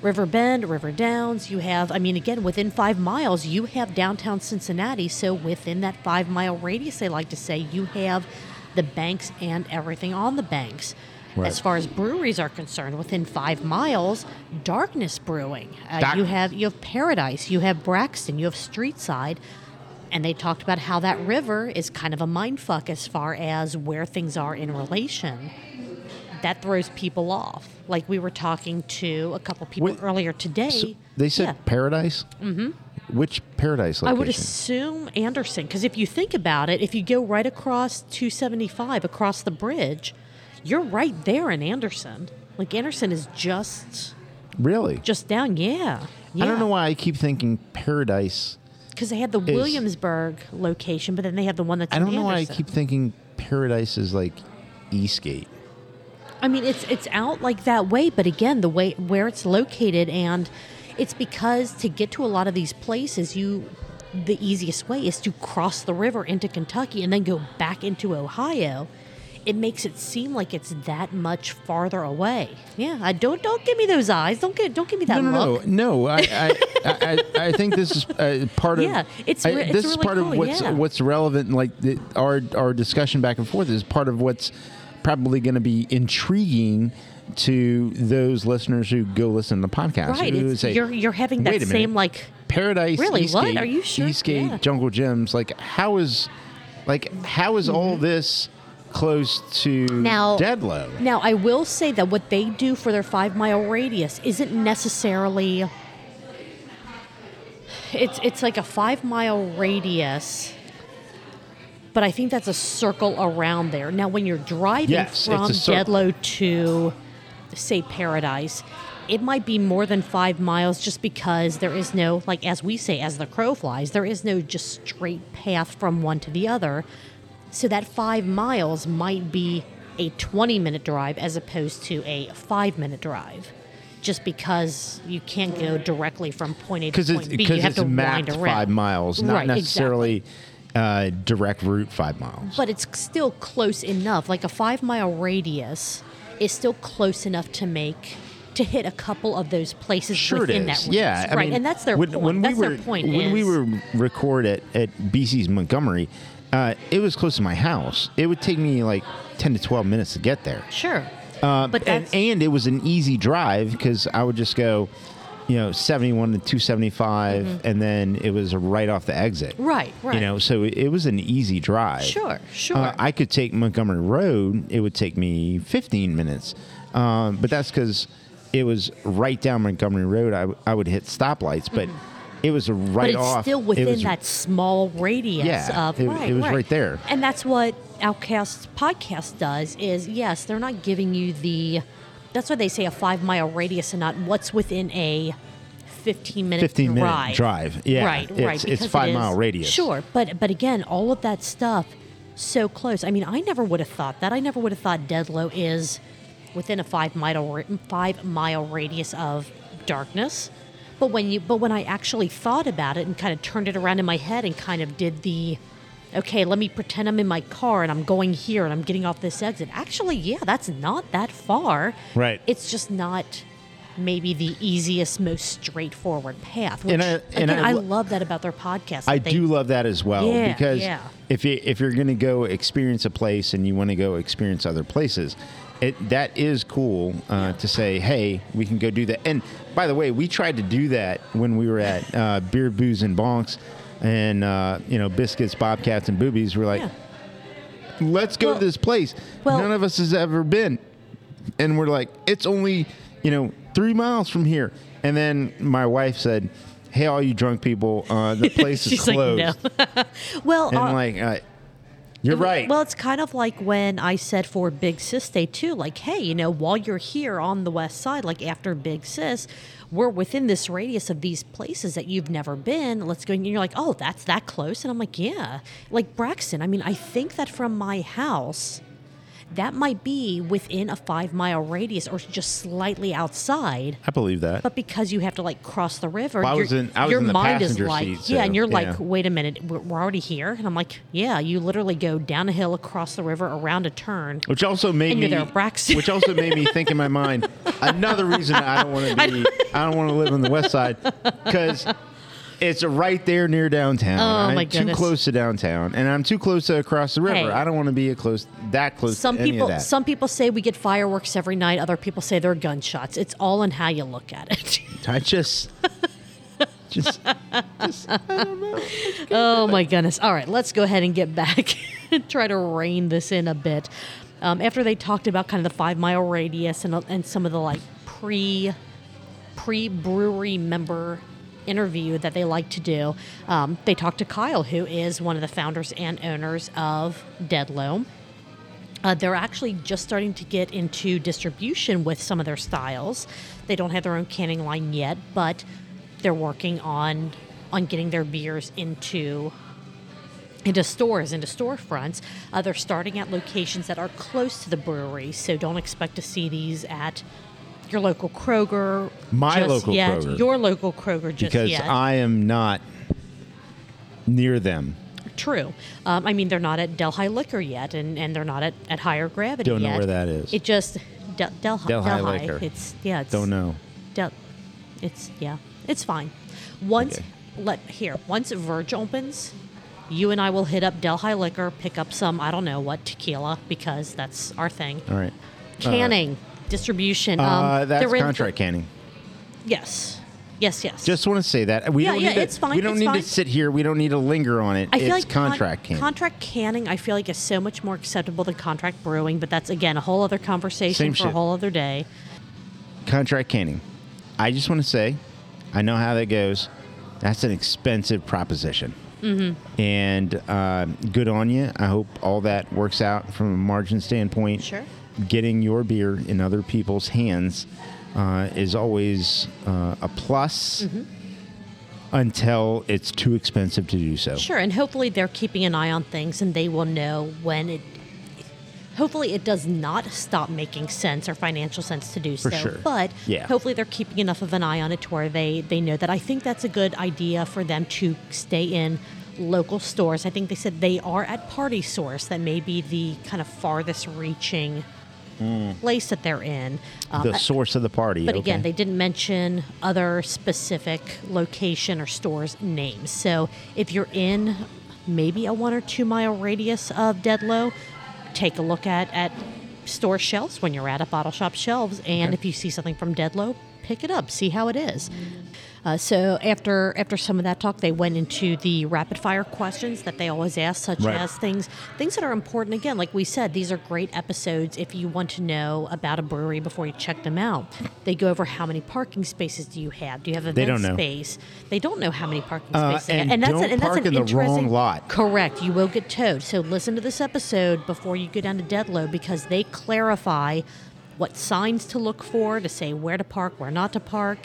Speaker 3: River Bend, River Downs. You have, I mean, again, within five miles, you have downtown Cincinnati. So within that five mile radius, they like to say, you have the banks and everything on the banks.
Speaker 2: Right.
Speaker 3: As far as breweries are concerned, within five miles, Darkness Brewing. Uh,
Speaker 2: Doc-
Speaker 3: you have you have Paradise, you have Braxton, you have Streetside, and they talked about how that river is kind of a mindfuck as far as where things are in relation. That throws people off. Like we were talking to a couple people
Speaker 2: Wait,
Speaker 3: earlier today.
Speaker 2: So they said
Speaker 3: Yeah.
Speaker 2: paradise. Mm-hmm. Which paradise
Speaker 3: I would assume Anderson, because if you think about it, if you go right across 275 across the bridge, you're right there in Anderson. Like Anderson is just
Speaker 2: really?
Speaker 3: just down. Yeah, yeah.
Speaker 2: I don't know why I keep thinking paradise.
Speaker 3: because they had the Williamsburg location, but then they have the one that's.
Speaker 2: I don't know why I keep thinking paradise is like Eastgate.
Speaker 3: I mean, it's it's out like that way, but again, the way where it's located, and it's because to get to a lot of these places, you the easiest way is to cross the river into Kentucky and then go back into Ohio. It makes it seem like it's that much farther away. Yeah, I don't don't give me those eyes. Don't get don't give me that
Speaker 2: no, no,
Speaker 3: look.
Speaker 2: no, no. I, I, I, I think this is uh, part of.
Speaker 3: Yeah, it's
Speaker 2: I-
Speaker 3: re- it's
Speaker 2: this is part
Speaker 3: cool,
Speaker 2: of what's
Speaker 3: yeah.
Speaker 2: what's relevant. Like the, our our discussion back and forth is part of what's probably going to be intriguing to those listeners who go listen to the podcast.
Speaker 3: Right,
Speaker 2: who say,
Speaker 3: you're you're having that
Speaker 2: "Wait a minute,
Speaker 3: same like
Speaker 2: Paradise,
Speaker 3: Really? What? Are you sure?
Speaker 2: Eastgate,
Speaker 3: Yeah.
Speaker 2: Jungle Gyms. Like how is, like how is all this close to
Speaker 3: Mm-hmm. Now-
Speaker 2: Dead Low?
Speaker 3: Now, I will say that what they do for their five mile radius isn't necessarily. It's it's like a five mile radius, but I think that's a circle around there. Now, when you're driving
Speaker 2: Yes,
Speaker 3: from.
Speaker 2: Dead
Speaker 3: Low to, say, Paradise, it might be more than five miles just because there is no, like as we say, as the crow flies, there is no just straight path from one to the other. So that five miles might be a 20 minute drive as opposed to a five minute drive. Just because you can't go directly from point A to point B,
Speaker 2: because
Speaker 3: you have
Speaker 2: it's
Speaker 3: to
Speaker 2: mapped five miles, not
Speaker 3: Right,
Speaker 2: necessarily uh, direct route five miles.
Speaker 3: But it's still close enough. Like a five mile radius is still close enough to make to hit a couple of those places
Speaker 2: Sure, it
Speaker 3: within
Speaker 2: is.
Speaker 3: that
Speaker 2: yeah,
Speaker 3: radius.
Speaker 2: I
Speaker 3: right,
Speaker 2: mean,
Speaker 3: and that's their
Speaker 2: when,
Speaker 3: point.
Speaker 2: When
Speaker 3: that's
Speaker 2: we were,
Speaker 3: their point.
Speaker 2: When we were record at at BC's Montgomery, uh, it was close to my house. It would take me like ten to twelve minutes to get there.
Speaker 3: sure,
Speaker 2: Uh,
Speaker 3: but
Speaker 2: and, and it was an easy drive because I would just go, you know, 71 to 275, and then it was right off the exit.
Speaker 3: Mm-hmm. Right, right.
Speaker 2: You know, so it, was an easy drive.
Speaker 3: Sure, sure.
Speaker 2: Uh, I could take Montgomery Road, it would take me 15 minutes. Um, but that's because it was right down Montgomery Road. I, w- I would hit stoplights, but it was
Speaker 3: Mm-hmm. but it's
Speaker 2: off.
Speaker 3: still
Speaker 2: it
Speaker 3: within
Speaker 2: was-
Speaker 3: that small radius
Speaker 2: Yeah,
Speaker 3: of
Speaker 2: it-
Speaker 3: right,
Speaker 2: it was right there.
Speaker 3: and that's what Outcast podcast does. Is yes, they're not giving you the. That's why they say a five mile radius and not what's within a fifteen minute
Speaker 2: 15 minute
Speaker 3: drive.
Speaker 2: drive. Yeah,
Speaker 3: right,
Speaker 2: it's-
Speaker 3: right.
Speaker 2: it's
Speaker 3: because it
Speaker 2: five
Speaker 3: is-
Speaker 2: mile radius.
Speaker 3: Sure, but but again, all of that stuff so close. I mean, I never would have thought that. I never would have thought Dead Low is within a five mile five mile radius of darkness. But when you but when I actually thought about it and kind of turned it around in my head and kind of did the okay, let me pretend I'm in my car and I'm going here and I'm getting off this exit. Actually, yeah, that's not that far.
Speaker 2: Right.
Speaker 3: It's just not maybe the easiest, most straightforward path. Which,
Speaker 2: And I- and
Speaker 3: again,
Speaker 2: I
Speaker 3: I, love that about their podcast.
Speaker 2: I
Speaker 3: they-
Speaker 2: do love that as well
Speaker 3: Yeah,
Speaker 2: because
Speaker 3: yeah.
Speaker 2: if you if you're going to go experience a place and you want to go experience other places, it that is cool uh, to say, hey, we can go do that. And by the way, we tried to do that when we were at uh, Beer, Booze, and Bonks, and uh, you know, biscuits, bobcats, and boobies. We're like,
Speaker 3: Yeah.
Speaker 2: let's go
Speaker 3: Well-
Speaker 2: to this place.
Speaker 3: well-
Speaker 2: None of us has ever been, and we're like, it's only you know three miles from here. And then my wife said. Hey, all you drunk people! Uh, the place is closed.
Speaker 3: like, no. well,
Speaker 2: And
Speaker 3: uh,
Speaker 2: like, uh, You're right.
Speaker 3: Well, it's kind of like when I said for Big Sis Day too, like, hey, you know, while you're here on the west side, like after Big Sis, we're within this radius of these places that you've never been. Let's go. And you're like, oh, that's that close. And I'm like, yeah. Like Braxton, I mean, I think that from my house, that might be within a five mile radius or just slightly outside.
Speaker 2: I believe that.
Speaker 3: But because you have to like cross the river,
Speaker 2: Well, I
Speaker 3: your,
Speaker 2: was in- I was
Speaker 3: your
Speaker 2: in the
Speaker 3: mind is like,
Speaker 2: seat,
Speaker 3: yeah,
Speaker 2: so,
Speaker 3: and you're
Speaker 2: yeah.
Speaker 3: like, wait a minute, we're, we're already here, and I'm like, yeah, you literally go down a hill, across the river, around a turn.
Speaker 2: Which also made me,
Speaker 3: there,
Speaker 2: which also made me think in my mind another reason I don't want to be, I don't want to live on the west side because it's right there near downtown.
Speaker 3: Oh,
Speaker 2: I'm
Speaker 3: my
Speaker 2: too close to downtown, and I'm too close to across the river.
Speaker 3: Hey.
Speaker 2: I don't want to be a close that close.
Speaker 3: Some
Speaker 2: to any
Speaker 3: people,
Speaker 2: of that.
Speaker 3: some people say we get fireworks every night. Other people say they're gunshots. It's all in how you look at it.
Speaker 2: I just, just, just, I don't know.
Speaker 3: oh my goodness! All right, let's go ahead and get back and try to rein this in a bit. Um, after they talked about kind of the five mile radius and and some of the like pre pre brewery member interview that they like to do, um, they talked to Kyle, who is one of the founders and owners of Dead Low. Uh, they're actually just starting to get into distribution with some of their styles. They don't have their own canning line yet, but they're working on on getting their beers into into stores, into storefronts. Uh, they're starting at locations that are close to the brewery, so don't expect to see these at your local Kroger.
Speaker 2: My local
Speaker 3: yet,
Speaker 2: Kroger.
Speaker 3: Your local Kroger just
Speaker 2: because
Speaker 3: yet.
Speaker 2: I am not near them.
Speaker 3: True. Um, I mean, they're not at Delhi Liquor yet, and, and they're not at, at Higher Gravity
Speaker 2: Don't know where that is.
Speaker 3: It just Del, Delhi.
Speaker 2: Delhi
Speaker 3: Delhi.
Speaker 2: Liquor.
Speaker 3: It's yeah. It's,
Speaker 2: Don't know.
Speaker 3: Del, it's yeah. It's fine. Once
Speaker 2: Okay.
Speaker 3: let here once Verge opens, you and I will hit up Delhi Liquor, pick up some I don't know what tequila because that's our thing.
Speaker 2: All right.
Speaker 3: Canning, distribution. Um,
Speaker 2: Uh, that's contract canning.
Speaker 3: Yes, yes, yes.
Speaker 2: Just want to say that we
Speaker 3: Yeah,
Speaker 2: don't
Speaker 3: yeah,
Speaker 2: need to,
Speaker 3: it's fine,
Speaker 2: We don't
Speaker 3: it's
Speaker 2: need
Speaker 3: fine.
Speaker 2: to sit here. We don't need to linger on it.
Speaker 3: I feel
Speaker 2: it's
Speaker 3: like con-
Speaker 2: contract canning.
Speaker 3: Contract canning, I feel like is so much more acceptable than contract brewing, but that's again a whole other conversation
Speaker 2: Same
Speaker 3: for a whole other day.
Speaker 2: contract canning. I just want to say, I know how that goes. That's an expensive proposition. Mm-hmm. And uh, good on you. I hope all that works out from a margin standpoint.
Speaker 3: Sure.
Speaker 2: Getting your beer in other people's hands uh, is always uh, a plus
Speaker 3: Mm-hmm.
Speaker 2: until it's too expensive to do so.
Speaker 3: Sure, and hopefully they're keeping an eye on things and they will know when it. Hopefully, it does not stop making sense or financial sense to do
Speaker 2: For
Speaker 3: so.
Speaker 2: sure.
Speaker 3: But
Speaker 2: Yeah.
Speaker 3: hopefully, they're keeping enough of an eye on it to where they, they know that. I think that's a good idea for them to stay in local stores. I think they said they are at Party Source. That may be the kind of farthest reaching place that they're in. Um,
Speaker 2: The source of the party.
Speaker 3: but again, they didn't mention other specific location or stores names. So if you're in maybe a one or two mile radius of Dead Low, take a look at at store shelves when you're at a bottle shop shelves, and if you see something from Dead Low, pick it up, see how it is. Uh, so after after some of that talk, they went into the rapid fire questions that they always ask, such
Speaker 2: Right.
Speaker 3: as things things that are important. Again, like we said, these are great episodes if you want to know about a brewery before you check them out. They go over how many parking spaces do you have? Do you have event
Speaker 2: They don't know.
Speaker 3: space? They don't know how many parking
Speaker 2: Uh,
Speaker 3: spaces. they have.
Speaker 2: and
Speaker 3: that's
Speaker 2: don't
Speaker 3: an, and that's
Speaker 2: park
Speaker 3: an
Speaker 2: in the wrong
Speaker 3: interesting
Speaker 2: lot.
Speaker 3: Correct. You will get towed. So listen to this episode before you go down to Dead Low because they clarify what signs to look for to say where to park, where not to park.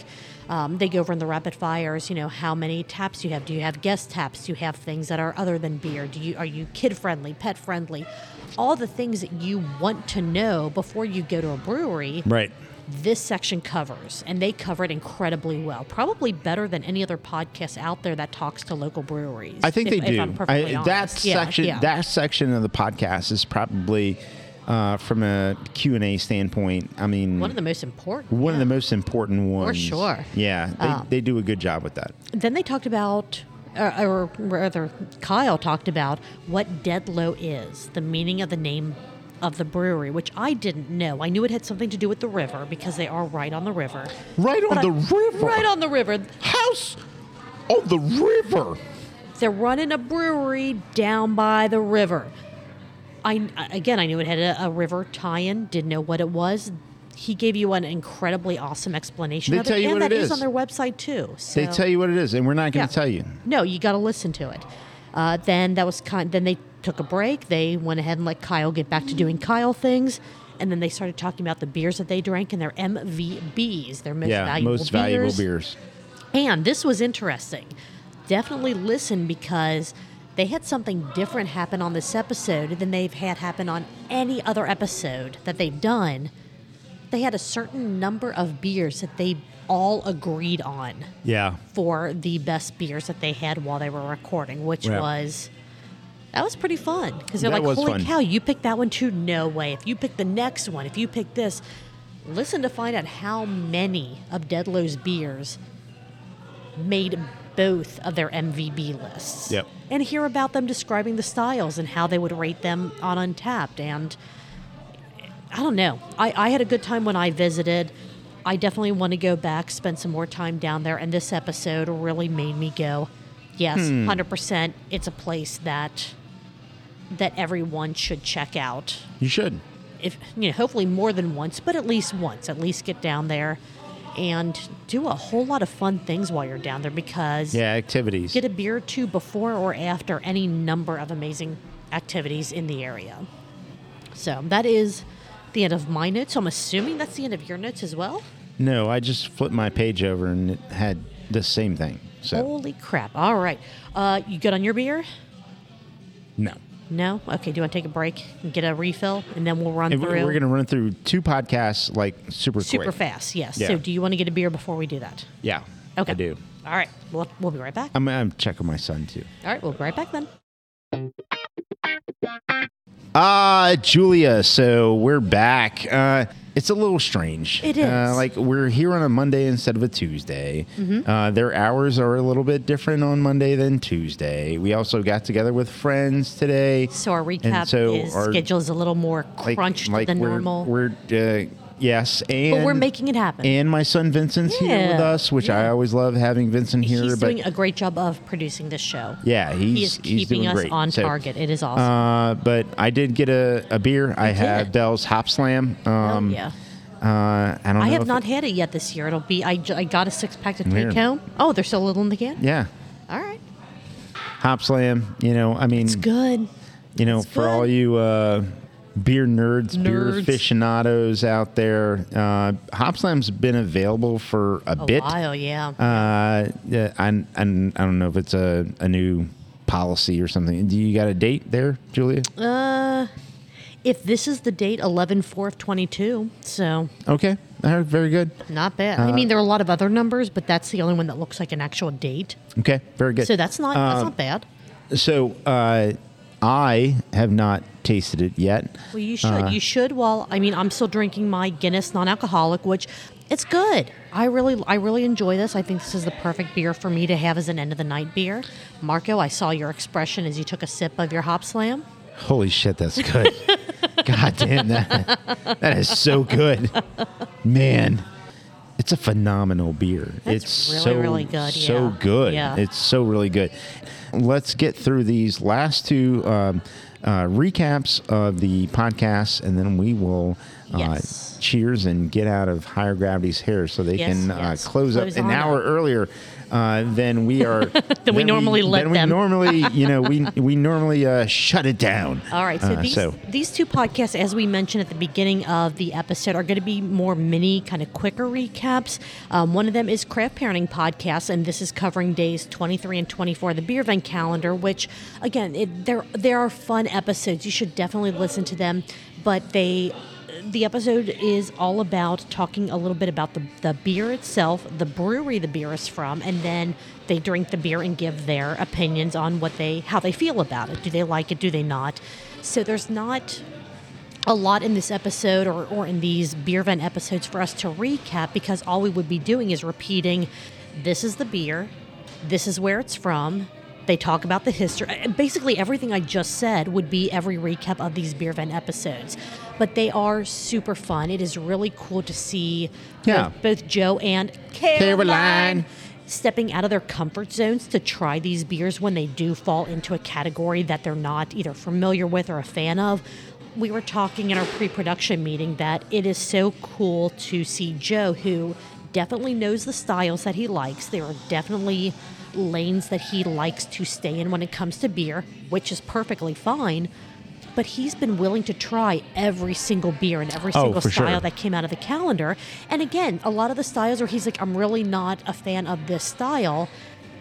Speaker 3: Um, they go over in the rapid fires, you know, how many taps you have. Do you have guest taps? Do you have things that are other than beer? Do you are you kid friendly, pet friendly? All the things that you want to know before you go to a brewery
Speaker 2: right.
Speaker 3: this section covers, and they cover it incredibly well. Probably better than any other podcast out there that talks to local breweries.
Speaker 2: I think
Speaker 3: if-
Speaker 2: they
Speaker 3: if
Speaker 2: do.
Speaker 3: I'm perfectly
Speaker 2: I, that.
Speaker 3: Yeah,
Speaker 2: section,
Speaker 3: yeah.
Speaker 2: that section of the podcast is probably, uh, from a Q and A standpoint. I mean,
Speaker 3: one of the most important.
Speaker 2: one of the most important ones.
Speaker 3: For sure.
Speaker 2: Yeah, they,
Speaker 3: Um,
Speaker 2: they do a good job with that.
Speaker 3: Then they talked about, or, or rather, Kyle talked about what Dead Low is, the meaning of the name of the brewery, which I didn't know. I knew it had something to do with the river because they are right on the river.
Speaker 2: Right on
Speaker 3: But I-
Speaker 2: the river.
Speaker 3: Right on the river.
Speaker 2: house on the river.
Speaker 3: They're running a brewery down by the river. I again, I knew it had a, a river tie-in. Didn't know what it was. He gave you an incredibly awesome explanation
Speaker 2: They
Speaker 3: of
Speaker 2: tell
Speaker 3: it,
Speaker 2: you
Speaker 3: and
Speaker 2: what
Speaker 3: that
Speaker 2: it
Speaker 3: is
Speaker 2: is.
Speaker 3: on their website too. So.
Speaker 2: They tell you what it is, and we're not going
Speaker 3: Yeah.
Speaker 2: to tell you.
Speaker 3: No, you got to listen to it. Uh, then that was kind. Then they took a break. They went ahead and let Kyle get back to doing Kyle things. And then they started talking about the beers that they drank and their MVBs, their most
Speaker 2: yeah,
Speaker 3: valuable
Speaker 2: most valuable
Speaker 3: beers.
Speaker 2: beers.
Speaker 3: And this was interesting. Definitely listen because they had something different happen on this episode than they've had happen on any other episode that they've done. They had a certain number of beers that they all agreed on
Speaker 2: Yeah.
Speaker 3: for the best beers that they had while they were recording, which
Speaker 2: Yeah.
Speaker 3: was that was pretty fun because they're
Speaker 2: That
Speaker 3: like, "Holy
Speaker 2: fun.
Speaker 3: cow, you picked that one too? No way! If you pick the next one, if you pick this, listen to find out how many of Dead Low's beers made both of their MVB lists.
Speaker 2: Yep.
Speaker 3: And hear about them describing the styles and how they would rate them on Untappd. And I don't know. I, I had a good time when I visited. I definitely want to go back, spend some more time down there. And this episode really made me go, yes,
Speaker 2: Hmm.
Speaker 3: 100%. It's a place that that everyone should check out.
Speaker 2: You should.
Speaker 3: If you know, hopefully more than once, but at least once. At least get down there and do a whole lot of fun things while you're down there because
Speaker 2: Yeah, activities.
Speaker 3: get a beer or two before or after any number of amazing activities in the area. So that is the end of my notes. So I'm assuming that's the end of your notes as well.
Speaker 2: no, I just flipped my page over and it had the same thing. So
Speaker 3: Holy crap! All right, uh, you good on your beer?
Speaker 2: no.
Speaker 3: No. Okay. Do you want to take a break and get a refill, and then we'll run
Speaker 2: And
Speaker 3: through
Speaker 2: we're going to run through two podcasts like super fast.
Speaker 3: super
Speaker 2: quick.
Speaker 3: fast? Yes.
Speaker 2: Yeah.
Speaker 3: So do you want to get a beer before we do that?
Speaker 2: Yeah.
Speaker 3: Okay.
Speaker 2: I do.
Speaker 3: All right. We'll, we'll be right back.
Speaker 2: I'm, I'm checking my son too.
Speaker 3: All right. We'll be right back then.
Speaker 2: Ah, Julia. So we're back. Uh, it's a little strange.
Speaker 3: It is. Uh. Mm-hmm.
Speaker 2: like we're here on a Monday instead of a Tuesday. Uh, their hours are a little bit different on Monday than Tuesday. We also got together with friends today.
Speaker 3: So our recap
Speaker 2: so
Speaker 3: is
Speaker 2: our-
Speaker 3: schedule is a little more
Speaker 2: Like,
Speaker 3: crunched
Speaker 2: like
Speaker 3: than
Speaker 2: we're,
Speaker 3: normal,
Speaker 2: We're uh, yes, and
Speaker 3: but we're making it happen.
Speaker 2: and my son Vincent's here with us, which I always love having Vincent here.
Speaker 3: he's
Speaker 2: but
Speaker 3: doing a great job of producing this show.
Speaker 2: yeah, he's
Speaker 3: he is
Speaker 2: he's
Speaker 3: keeping
Speaker 2: doing
Speaker 3: us
Speaker 2: great.
Speaker 3: on
Speaker 2: So,
Speaker 3: target. It is awesome.
Speaker 2: Uh, but I did get a, a beer. I have
Speaker 3: did?
Speaker 2: Bell's Hop Slam. Um,
Speaker 3: oh yeah.
Speaker 2: Uh, I don't know.
Speaker 3: I have not
Speaker 2: it-
Speaker 3: had it yet this year. It'll be. I, I got a six pack to take
Speaker 2: Weird.
Speaker 3: home. Oh, there's still a little in the can.
Speaker 2: yeah,
Speaker 3: All right,
Speaker 2: Hop Slam. You know, I mean,
Speaker 3: it's good.
Speaker 2: you know,
Speaker 3: It's
Speaker 2: for
Speaker 3: good.
Speaker 2: all you uh, beer nerds, beer aficionados out there, uh, Hop Slam's been available for a,
Speaker 3: A
Speaker 2: bit.
Speaker 3: while, yeah.
Speaker 2: Uh, yeah, and and I don't know if it's a, a new policy or something. Do you got a date there, Julia?
Speaker 3: Uh, if this is the date, 11 4th 22, so
Speaker 2: Okay, right, very good.
Speaker 3: not bad.
Speaker 2: Uh,
Speaker 3: I mean, there are a lot of other numbers, but that's the only one that looks like an actual date.
Speaker 2: Okay, very good.
Speaker 3: So that's not that's
Speaker 2: Um,
Speaker 3: not bad.
Speaker 2: So uh, I have not tasted it yet.
Speaker 3: Well, you should.
Speaker 2: uh,
Speaker 3: you should. Well, I mean, I'm still drinking my Guinness non-alcoholic, which it's good. I really, I really enjoy this. I think this is the perfect beer for me to have as an end of the night beer. Marco, I saw your expression as you took a sip of your Hop Slam.
Speaker 2: Holy shit, that's good. God damn that. That is so good. Man. It's a phenomenal beer.
Speaker 3: That's
Speaker 2: it's
Speaker 3: really,
Speaker 2: so
Speaker 3: really good,
Speaker 2: So
Speaker 3: yeah.
Speaker 2: good.
Speaker 3: Yeah.
Speaker 2: It's so really good. Let's get through these last two um, uh, recaps of the podcast, and then we will uh,
Speaker 3: Yes.
Speaker 2: cheers and get out of higher gravity's hair so they
Speaker 3: Yes,
Speaker 2: can uh,
Speaker 3: yes.
Speaker 2: close,
Speaker 3: Close
Speaker 2: up an hour
Speaker 3: up.
Speaker 2: earlier uh, than we are.
Speaker 3: Than we normally let
Speaker 2: than
Speaker 3: them.
Speaker 2: We normally, you know, we we normally uh, shut it down.
Speaker 3: All right, so
Speaker 2: Uh,
Speaker 3: these
Speaker 2: so
Speaker 3: these two podcasts, as we mentioned at the beginning of the episode, are going to be more mini, kind of quicker recaps. Um, one of them is Craft Parenting Podcast, and this is covering days 23 and 24 the Beer Event calendar. Which, again, it, there there are fun episodes. You should definitely listen to them, but they. The episode is all about talking a little bit about the, the beer itself, the brewery the beer is from, and then they drink the beer and give their opinions on what they how they feel about it. Do they like it? Do they not? So there's not a lot in this episode or, or in these beer vent episodes for us to recap because all we would be doing is repeating this is the beer, this is where it's from. They talk about the history. Basically, everything I just said would be every recap of these beer vent episodes. But they are super fun. It is really cool to see
Speaker 2: Yeah.
Speaker 3: both, both Joe and
Speaker 2: Caroline.
Speaker 3: Caroline stepping out of their comfort zones to try these beers when they do fall into a category that they're not either familiar with or a fan of. We were talking in our pre production meeting that it is so cool to see Joe, who definitely knows the styles that he likes. There are definitely lanes that he likes to stay in when it comes to beer, which is perfectly fine. But he's been willing to try every single beer and every
Speaker 2: Oh,
Speaker 3: single
Speaker 2: for
Speaker 3: style
Speaker 2: sure.
Speaker 3: that came out of the calendar. And again, a lot of the styles where he's like, I'm really not a fan of this style.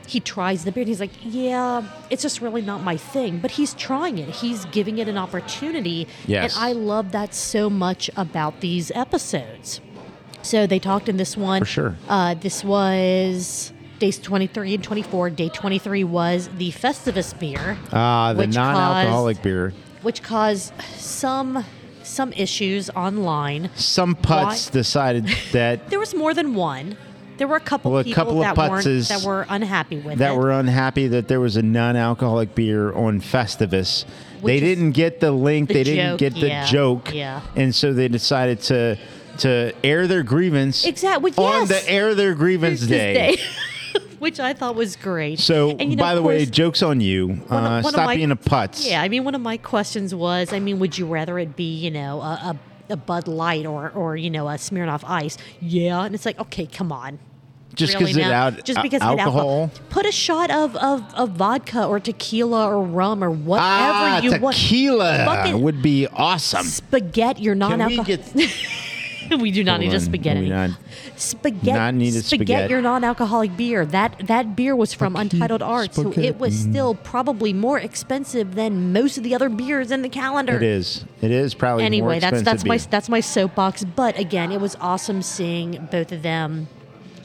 Speaker 3: He tries the beer and he's like, Yeah, it's just really not my thing. But he's trying it, he's giving it an opportunity.
Speaker 2: Yes.
Speaker 3: And I love that so much about these episodes. So they talked in this one.
Speaker 2: For sure.
Speaker 3: Uh, this was days 23 and 24. Day 23 was the Festivus beer
Speaker 2: Ah, the non-alcoholic beer.
Speaker 3: Which caused some some issues online.
Speaker 2: Some putts
Speaker 3: Why-
Speaker 2: decided that
Speaker 3: There was more than one. There were a couple
Speaker 2: Well, a
Speaker 3: people
Speaker 2: couple of
Speaker 3: that weren't that were unhappy with
Speaker 2: that
Speaker 3: it.
Speaker 2: were unhappy that there was a non-alcoholic beer on Festivus.
Speaker 3: Which
Speaker 2: they didn't get the link.
Speaker 3: the
Speaker 2: they didn't get the
Speaker 3: yeah,
Speaker 2: joke.
Speaker 3: yeah.
Speaker 2: And so they decided to to air their grievance
Speaker 3: Exactly,
Speaker 2: on
Speaker 3: yes.
Speaker 2: the air their grievance day.
Speaker 3: which I thought was great.
Speaker 2: So,
Speaker 3: And, you know,
Speaker 2: by the way, jokes on you.
Speaker 3: One
Speaker 2: Uh,
Speaker 3: one
Speaker 2: stop
Speaker 3: my-
Speaker 2: being a putz.
Speaker 3: Yeah, I mean, one of my questions was, I mean, would you rather it be, you know, a, a, a Bud Light or, or you know, a Smirnoff Ice? Yeah, and it's like, okay, come on.
Speaker 2: Just
Speaker 3: Really
Speaker 2: because it out
Speaker 3: just because it
Speaker 2: alcohol.
Speaker 3: Put a shot of, of, of vodka or tequila or rum or whatever
Speaker 2: Ah,
Speaker 3: you want.
Speaker 2: tequila would be awesome.
Speaker 3: Spaghetti, your
Speaker 2: Can we get
Speaker 3: we do not
Speaker 2: Hold
Speaker 3: need a
Speaker 2: on,
Speaker 3: spaghetti.
Speaker 2: we not-
Speaker 3: spaghetti.
Speaker 2: not need a spaghetti.
Speaker 3: your non-alcoholic beer. That that beer was from
Speaker 2: Spaghetti,
Speaker 3: Untitled Art, so it was still mm-hmm. probably more expensive than most of the other beers in the calendar.
Speaker 2: It is. It is probably
Speaker 3: Anyway, that's
Speaker 2: expensive
Speaker 3: that's my
Speaker 2: beer.
Speaker 3: that's my soapbox. But again, it was awesome seeing both of them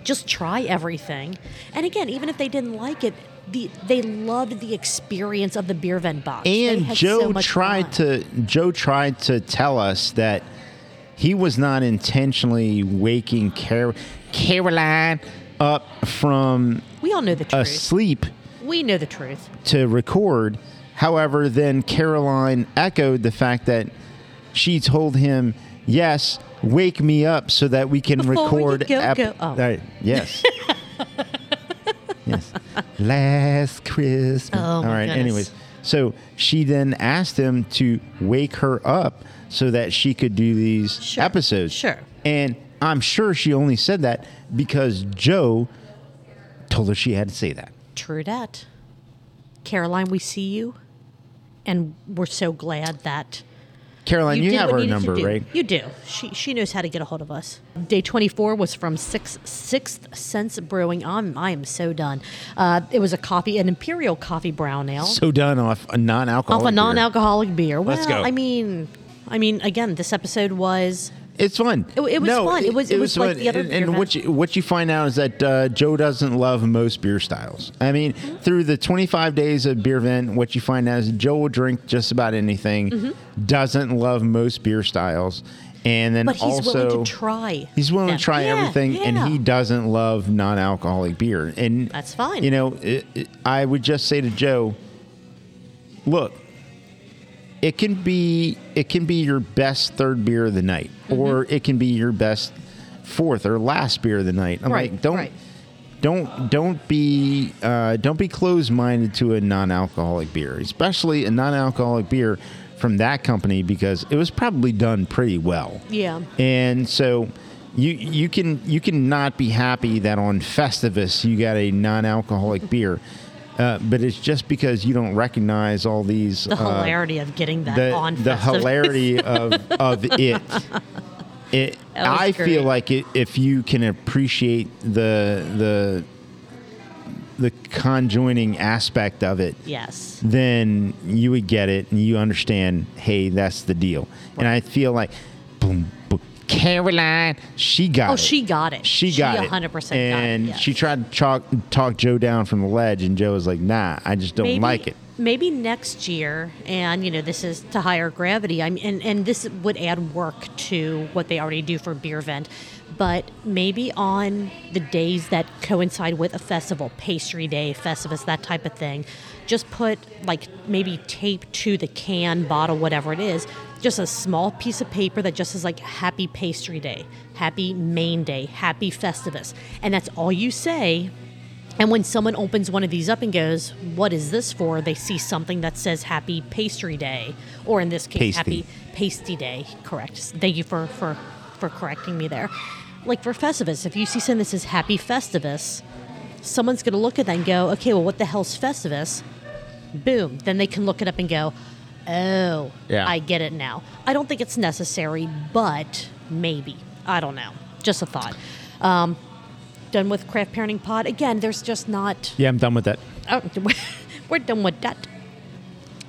Speaker 3: just try everything. And again, even if they didn't like it, the they loved the experience of the beer vent box.
Speaker 2: And Joe
Speaker 3: so
Speaker 2: tried
Speaker 3: fun.
Speaker 2: to Joe tried to tell us that he was not intentionally waking Car- Caroline up from
Speaker 3: We all know the truth.
Speaker 2: asleep
Speaker 3: we know the truth.
Speaker 2: to record. However, then Caroline echoed the fact that she told him, "Yes, wake me up so that we can
Speaker 3: Before we
Speaker 2: record."
Speaker 3: go- go- oh.
Speaker 2: Right, Yes. yes. Last Christmas.
Speaker 3: Oh,
Speaker 2: All right.
Speaker 3: goodness.
Speaker 2: Anyways, so she then asked him to wake her up so that she could do these
Speaker 3: Sure,
Speaker 2: episodes.
Speaker 3: sure.
Speaker 2: And I'm sure she only said that because Joe told her she had to say that.
Speaker 3: True that. Caroline, we see you, and we're so glad that
Speaker 2: Caroline, you,
Speaker 3: did
Speaker 2: have her number, right?
Speaker 3: You do. She she knows how to get a hold of us. Day twenty four was from Six Sixth Sense Brewing. I'm I am so done. Uh, it was a coffee, an imperial coffee brown ale
Speaker 2: So done off a non-alcoholic.
Speaker 3: off a
Speaker 2: beer.
Speaker 3: non-alcoholic beer. Well,
Speaker 2: Let's go.
Speaker 3: I mean, I mean, again, this episode was
Speaker 2: It's fun.
Speaker 3: It- it was
Speaker 2: no,
Speaker 3: fun. It was- it was like the other
Speaker 2: And, and what you what you find out is that uh, Joe doesn't love most beer styles. I mean,
Speaker 3: Mm-hmm.
Speaker 2: through the 25 days of beer event, what you find out is Joe will drink just about anything.
Speaker 3: Mm-hmm.
Speaker 2: Doesn't love most beer styles, and then
Speaker 3: but he's
Speaker 2: also
Speaker 3: willing to try.
Speaker 2: He's willing
Speaker 3: them.
Speaker 2: to try
Speaker 3: Yeah,
Speaker 2: everything,
Speaker 3: yeah.
Speaker 2: and he doesn't love non-alcoholic beer. And
Speaker 3: That's fine.
Speaker 2: You know, it, it- I would just say to Joe, look, it can be it can be your best third beer of the night,
Speaker 3: Mm-hmm.
Speaker 2: or it can be your best fourth or last beer of the night. I'm
Speaker 3: Right,
Speaker 2: like, don't.
Speaker 3: right.
Speaker 2: Don't don't be uh, don't be closed minded to a non alcoholic beer, especially a non alcoholic beer from that company because it was probably done pretty well.
Speaker 3: Yeah.
Speaker 2: And so you you can you can not be happy that on Festivus you got a non-alcoholic beer, uh, but it's just because you don't recognize all these
Speaker 3: The
Speaker 2: uh,
Speaker 3: hilarity of getting that
Speaker 2: the
Speaker 3: on
Speaker 2: the hilarity of of it. It I
Speaker 3: great.
Speaker 2: feel like it, if you can appreciate the the the conjoining aspect of it,
Speaker 3: Yes.
Speaker 2: then you would get it and you understand, hey, that's the deal. And I feel like, boom, boom, Caroline, she got
Speaker 3: Oh,
Speaker 2: it.
Speaker 3: she got it.
Speaker 2: She
Speaker 3: She
Speaker 2: got it.
Speaker 3: 100% got it,
Speaker 2: And
Speaker 3: yes.
Speaker 2: she tried to talk, talk Joe down from the ledge, and Joe was like, nah, I just don't
Speaker 3: maybe,
Speaker 2: like it.
Speaker 3: Maybe next year, and you know, this is to higher gravity. I mean, and, and this would add work to what they already do for Beer Vent. But maybe on the days that coincide with a festival, pastry day, Festivus, that type of thing, just put like maybe tape to the can, bottle, whatever it is, just a small piece of paper that just says like Happy Pastry Day, Happy Main Day, Happy Festivus. And that's all you say and when someone opens one of these up and goes, "What is this for?" They see something that says "Happy Pastry Day," or in this case,
Speaker 2: Pasty.
Speaker 3: "Happy Pasty Day." Correct. Thank you for for for correcting me there. Like for Festivus, if you see something that says "Happy Festivus," someone's going to look at that and go, okay, well, what the hell's Festivus? Boom. Then they can look it up and go, oh,
Speaker 2: Yeah.
Speaker 3: I get it now. I don't think it's necessary, but maybe. I don't know. Just a thought. Um, done with Craft Parenting Pod. Again, there's just not.
Speaker 2: Yeah, I'm done with that.
Speaker 3: Oh, we're done with that.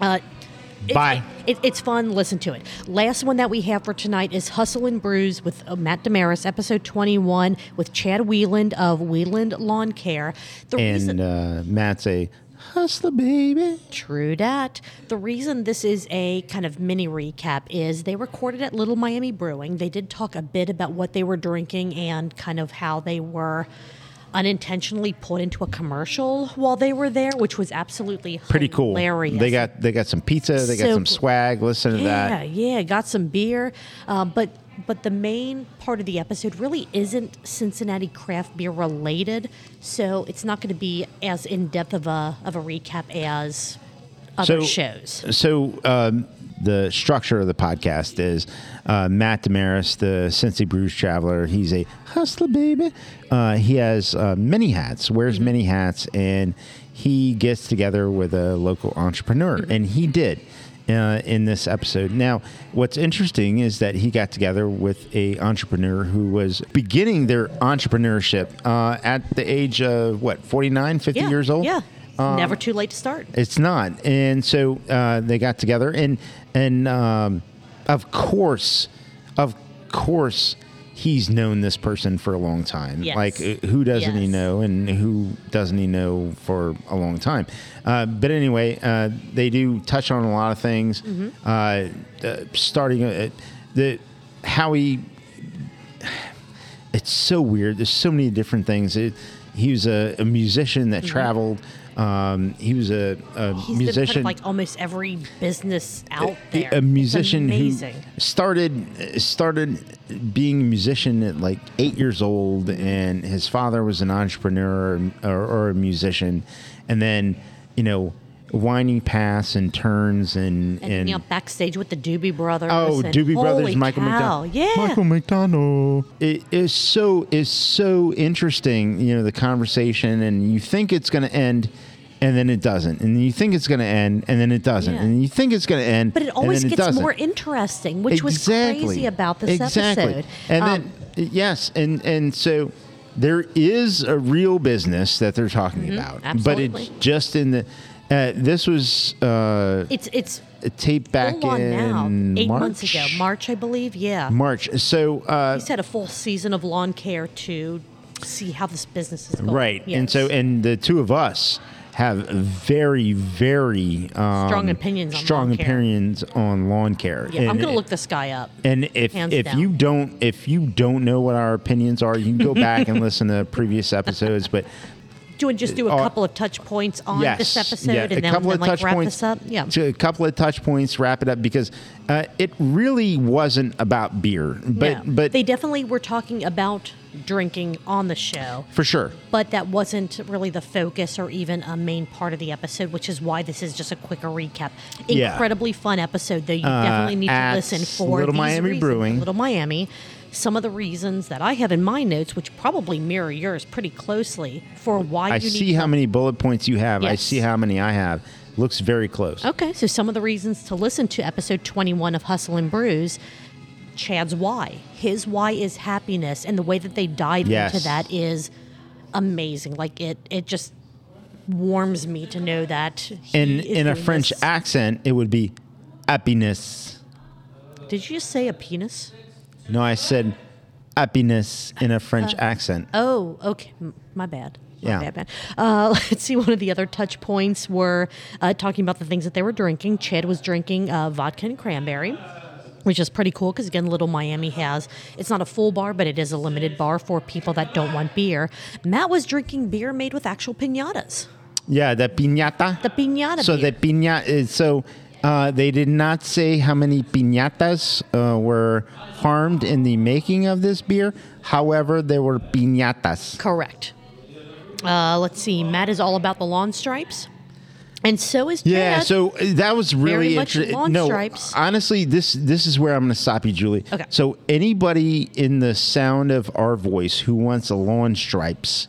Speaker 3: Uh,
Speaker 2: Bye.
Speaker 3: It, it's fun. Listen to it. Last one that we have for tonight is Hustle and Brews with uh, Matt Damaris, episode 21, with Chad Wheeland of Wheeland Lawn Care. The reason,
Speaker 2: And uh, Matt's a hustler, baby.
Speaker 3: True that. The reason this is a kind of mini recap is they recorded at Little Miami Brewing. They did talk a bit about what they were drinking and kind of how they were unintentionally put into a commercial while they were there, which was absolutely
Speaker 2: Pretty cool.
Speaker 3: hilarious.
Speaker 2: They got they got some pizza. They got some swag. Listen to
Speaker 3: yeah,
Speaker 2: that.
Speaker 3: yeah, got some beer, uh, but but the main part of the episode really isn't Cincinnati craft beer related, so it's not going to be as in depth of a of a recap as other
Speaker 2: So-
Speaker 3: shows.
Speaker 2: So um, the structure of the podcast is uh, Matt Damaris, the Cincy Brews traveler. He's a hustler, baby. Uh, he has uh, many hats, wears
Speaker 3: Mm-hmm.
Speaker 2: many hats, and he gets together with a local entrepreneur,
Speaker 3: Mm-hmm.
Speaker 2: and he did. Uh, in this episode. Now, what's interesting is that he got together with a entrepreneur who was beginning their entrepreneurship uh, at the age of what 49, 50
Speaker 3: Yeah,
Speaker 2: years old.
Speaker 3: Yeah, never too late to start.
Speaker 2: It's not, and so uh, they got together, and and um, of course, of course, he's known this person for a long time.
Speaker 3: Yes.
Speaker 2: Like uh, who doesn't he know, and who doesn't he know for a long time? Uh, but anyway, uh, they do touch on a lot of things.
Speaker 3: Mm-hmm.
Speaker 2: Uh, uh, starting uh, the how he it's so weird. There's so many different things. It, he was a, a musician that traveled. Um, he was a, a.
Speaker 3: Been
Speaker 2: musician.
Speaker 3: like almost every business out there.
Speaker 2: a
Speaker 3: It's
Speaker 2: musician who started started being a musician at like eight years old, and his father was an entrepreneur or, or a musician, and then you know winding paths and turns and
Speaker 3: and,
Speaker 2: and,
Speaker 3: you know, backstage with the Doobie Brothers.
Speaker 2: Oh,
Speaker 3: and
Speaker 2: Doobie Brothers, Michael McDonald.
Speaker 3: Yeah.
Speaker 2: Michael McDonald. It is so is so interesting, you know, the conversation and you think it's gonna end and then it doesn't. And you think it's gonna end and then it doesn't.
Speaker 3: Yeah.
Speaker 2: And you think it's gonna end.
Speaker 3: But it
Speaker 2: and
Speaker 3: always
Speaker 2: it
Speaker 3: gets
Speaker 2: doesn't.
Speaker 3: more interesting, which was crazy about this
Speaker 2: exactly.
Speaker 3: episode.
Speaker 2: And
Speaker 3: Um,
Speaker 2: then yes, and and so there is a real business that they're talking about, but it's
Speaker 3: Mm-hmm.
Speaker 2: just in the. Uh, this was uh,
Speaker 3: it's it's
Speaker 2: taped back in
Speaker 3: now. Eight
Speaker 2: March.
Speaker 3: months ago, March, I believe. Yeah,
Speaker 2: March. So uh,
Speaker 3: he's had a full season of lawn care to see how this business is going.
Speaker 2: right, and so and the two of us have very, very um,
Speaker 3: Strong opinions on
Speaker 2: strong
Speaker 3: lawn care.
Speaker 2: opinions on lawn care.
Speaker 3: yeah, I'm gonna look this guy up.
Speaker 2: And if if
Speaker 3: down.
Speaker 2: you don't if you don't know what our opinions are, you can go back and listen to previous episodes. But
Speaker 3: Do just do a
Speaker 2: uh,
Speaker 3: couple of touch points on
Speaker 2: yes,
Speaker 3: this episode
Speaker 2: yeah,
Speaker 3: and
Speaker 2: a
Speaker 3: then,
Speaker 2: couple
Speaker 3: then
Speaker 2: of
Speaker 3: like
Speaker 2: touch
Speaker 3: wrap
Speaker 2: points.
Speaker 3: this up? Yeah.
Speaker 2: a couple of touch points, wrap it up because uh, it really wasn't about beer, but
Speaker 3: No.
Speaker 2: but
Speaker 3: they definitely were talking about drinking on the show.
Speaker 2: for sure.
Speaker 3: but that wasn't really the focus or even a main part of the episode, which is why this is just a quicker recap.
Speaker 2: Yeah.
Speaker 3: Incredibly fun episode, though. You
Speaker 2: Uh,
Speaker 3: definitely need to listen for
Speaker 2: Little Miami
Speaker 3: reasons.
Speaker 2: Brewing.
Speaker 3: Little Miami. Some of the reasons that I have in my notes, which probably mirror yours pretty closely, for why
Speaker 2: I
Speaker 3: you
Speaker 2: see
Speaker 3: need
Speaker 2: how
Speaker 3: to-
Speaker 2: many bullet points you have. I see how many I have. Looks very close.
Speaker 3: Okay, so some of the reasons to listen to episode 21 of Hustle and Brews, Chad's why. His why is happiness, and the way that they dive
Speaker 2: Yes.
Speaker 3: into that is amazing. Like it, it just warms me to know that. he
Speaker 2: In in a French
Speaker 3: this.
Speaker 2: accent, it would be happiness.
Speaker 3: Did you just say a penis?
Speaker 2: No, I said happiness in a French accent.
Speaker 3: Oh, okay. My bad. My
Speaker 2: Yeah.
Speaker 3: bad, bad. Uh, let's see. One of the other touch points were uh, talking about the things that they were drinking. Chad was drinking uh, vodka and cranberry, which is pretty cool because, again, Little Miami has it's not a full bar, but it is a limited bar for people that don't want beer. Matt was drinking beer made with actual pinatas.
Speaker 2: Yeah, the piñata.
Speaker 3: The piñata
Speaker 2: So
Speaker 3: beer.
Speaker 2: the piñata is so uh, they did not say how many piñatas uh, were harmed in the making of this beer. However, there were piñatas.
Speaker 3: Correct. Uh, let's see. Matt is all about the lawn stripes. And so is Chad.
Speaker 2: Yeah, so uh, that was really interesting. No,
Speaker 3: stripes.
Speaker 2: honestly, this this is where I'm going to stop you, Julie.
Speaker 3: Okay.
Speaker 2: So anybody in the sound of our voice who wants a lawn stripes,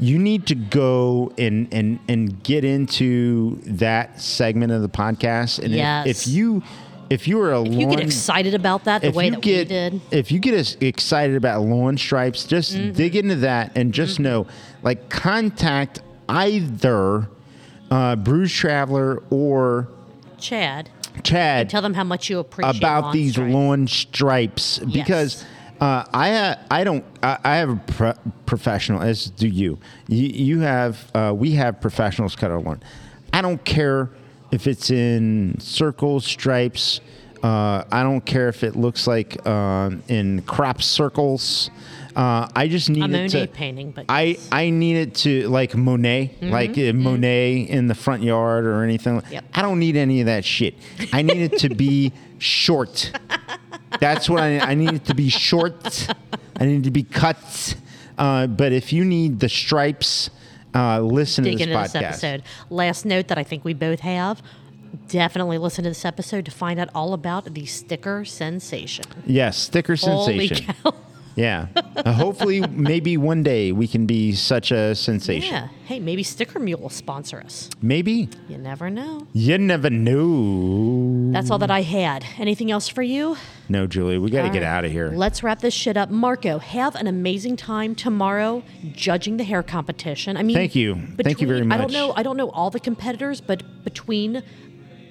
Speaker 2: you need to go and and and get into that segment of the podcast. And if-
Speaker 3: Yes.
Speaker 2: if, you if you are a
Speaker 3: If you get excited about that the way that
Speaker 2: get
Speaker 3: we did.
Speaker 2: if you get excited about lawn stripes, just
Speaker 3: Mm-hmm.
Speaker 2: dig into that and just know, like, contact either uh, Brews Traveler or
Speaker 3: Chad,
Speaker 2: Chad
Speaker 3: tell them how much you appreciate
Speaker 2: about
Speaker 3: lawn
Speaker 2: these
Speaker 3: stripes.
Speaker 2: lawn stripes because uh, I uh, I don't I, I have a pro- professional as do you. You, you have uh, we have professionals cut our lawn. I don't care if it's in circles, stripes. Uh, I don't care if it looks like um, in crop circles. Uh, I just need
Speaker 3: A
Speaker 2: it
Speaker 3: Monet
Speaker 2: to.
Speaker 3: painting, but
Speaker 2: I
Speaker 3: yes.
Speaker 2: I need it to like Monet, like uh, Monet in the front yard or anything.
Speaker 3: Mm-hmm. Yep.
Speaker 2: I don't need any of that shit. I need it to be short. That's what I I need it to be short. I need it to be cut. Uh, but if you need the stripes, uh, listen
Speaker 3: dig
Speaker 2: to this podcast.
Speaker 3: this episode. Last note that I think we both have. Definitely listen to this episode to find out all about the sticker sensation.
Speaker 2: Yes, sticker
Speaker 3: Holy
Speaker 2: sensation.
Speaker 3: cow.
Speaker 2: Yeah. Uh, hopefully, maybe one day we can be such a sensation.
Speaker 3: Yeah. Hey, maybe Sticker Mule will sponsor us.
Speaker 2: Maybe.
Speaker 3: You never know.
Speaker 2: You never know.
Speaker 3: That's all that I had. Anything else for you?
Speaker 2: No, Julie, we got to get out of here.
Speaker 3: Let's wrap this shit up. Marco, have an amazing time tomorrow judging the hair competition. I mean,
Speaker 2: Thank you. Thank you very
Speaker 3: between- I don't know. I don't know all the competitors, but between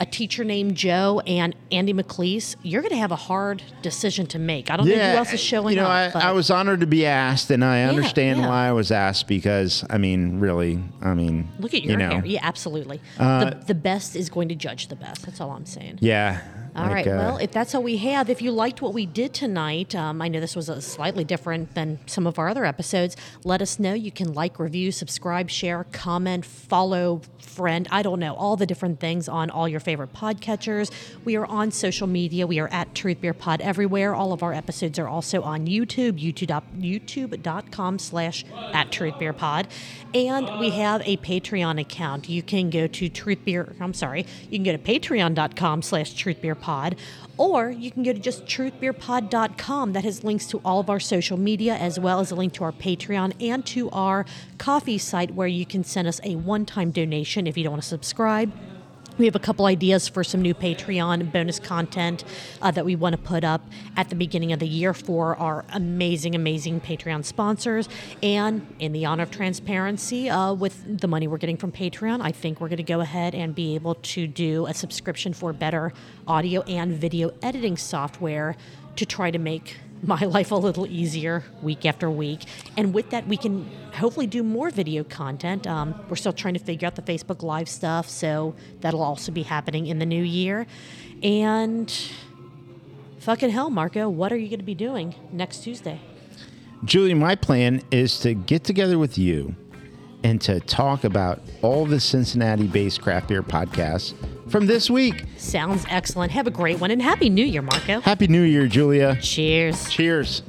Speaker 3: a teacher named Joe and Andy McLeese, you're going to have a hard decision to make. I don't know who else is showing
Speaker 2: you know,
Speaker 3: up.
Speaker 2: I, I was honored to be asked, and I understand
Speaker 3: yeah.
Speaker 2: why I was asked because, I mean, really, I mean,
Speaker 3: look at
Speaker 2: you
Speaker 3: your
Speaker 2: know,
Speaker 3: hair. Yeah, absolutely. Uh, the, the best is going to judge the best. That's all I'm saying.
Speaker 2: yeah.
Speaker 3: All
Speaker 2: like,
Speaker 3: right.
Speaker 2: uh,
Speaker 3: well, if that's all we have, if you liked what we did tonight, um, I know this was a slightly different than some of our other episodes. Let us know. You can like, review, subscribe, share, comment, follow, friend. I don't know all the different things on all your favorite podcatchers. We are on social media. We are at Truth Beer Pod everywhere. All of our episodes are also on YouTube. YouTube YouTube.com slash at Truth Beer Pod, and we have a Patreon account. You can go to Truth Beer. I'm sorry. You can go to Patreon.com slash Truth Beer Pod, or you can go to just truthbeerpod.com. That has links to all of our social media, as well as a link to our Patreon and to our coffee site where you can send us a one time donation if you don't want to subscribe. We have a couple ideas for some new Patreon bonus content uh, that we want to put up at the beginning of the year for our amazing, amazing Patreon sponsors. And in the honor of transparency, uh, with the money we're getting from Patreon, I think we're going to go ahead and be able to do a subscription for better audio and video editing software to try to make my life a little easier week after week. And with that, we can hopefully do more video content. Um, we're still trying to figure out the Facebook Live stuff, so that'll also be happening in the new year. And fucking hell, Marco, what are you going to be doing next Tuesday?
Speaker 2: Julie, my plan is to get together with you and to talk about all the Cincinnati based craft beer podcasts from this week.
Speaker 3: Sounds excellent. Have a great one and Happy New Year, Marco.
Speaker 2: Happy New Year, Julia.
Speaker 3: Cheers.
Speaker 2: Cheers.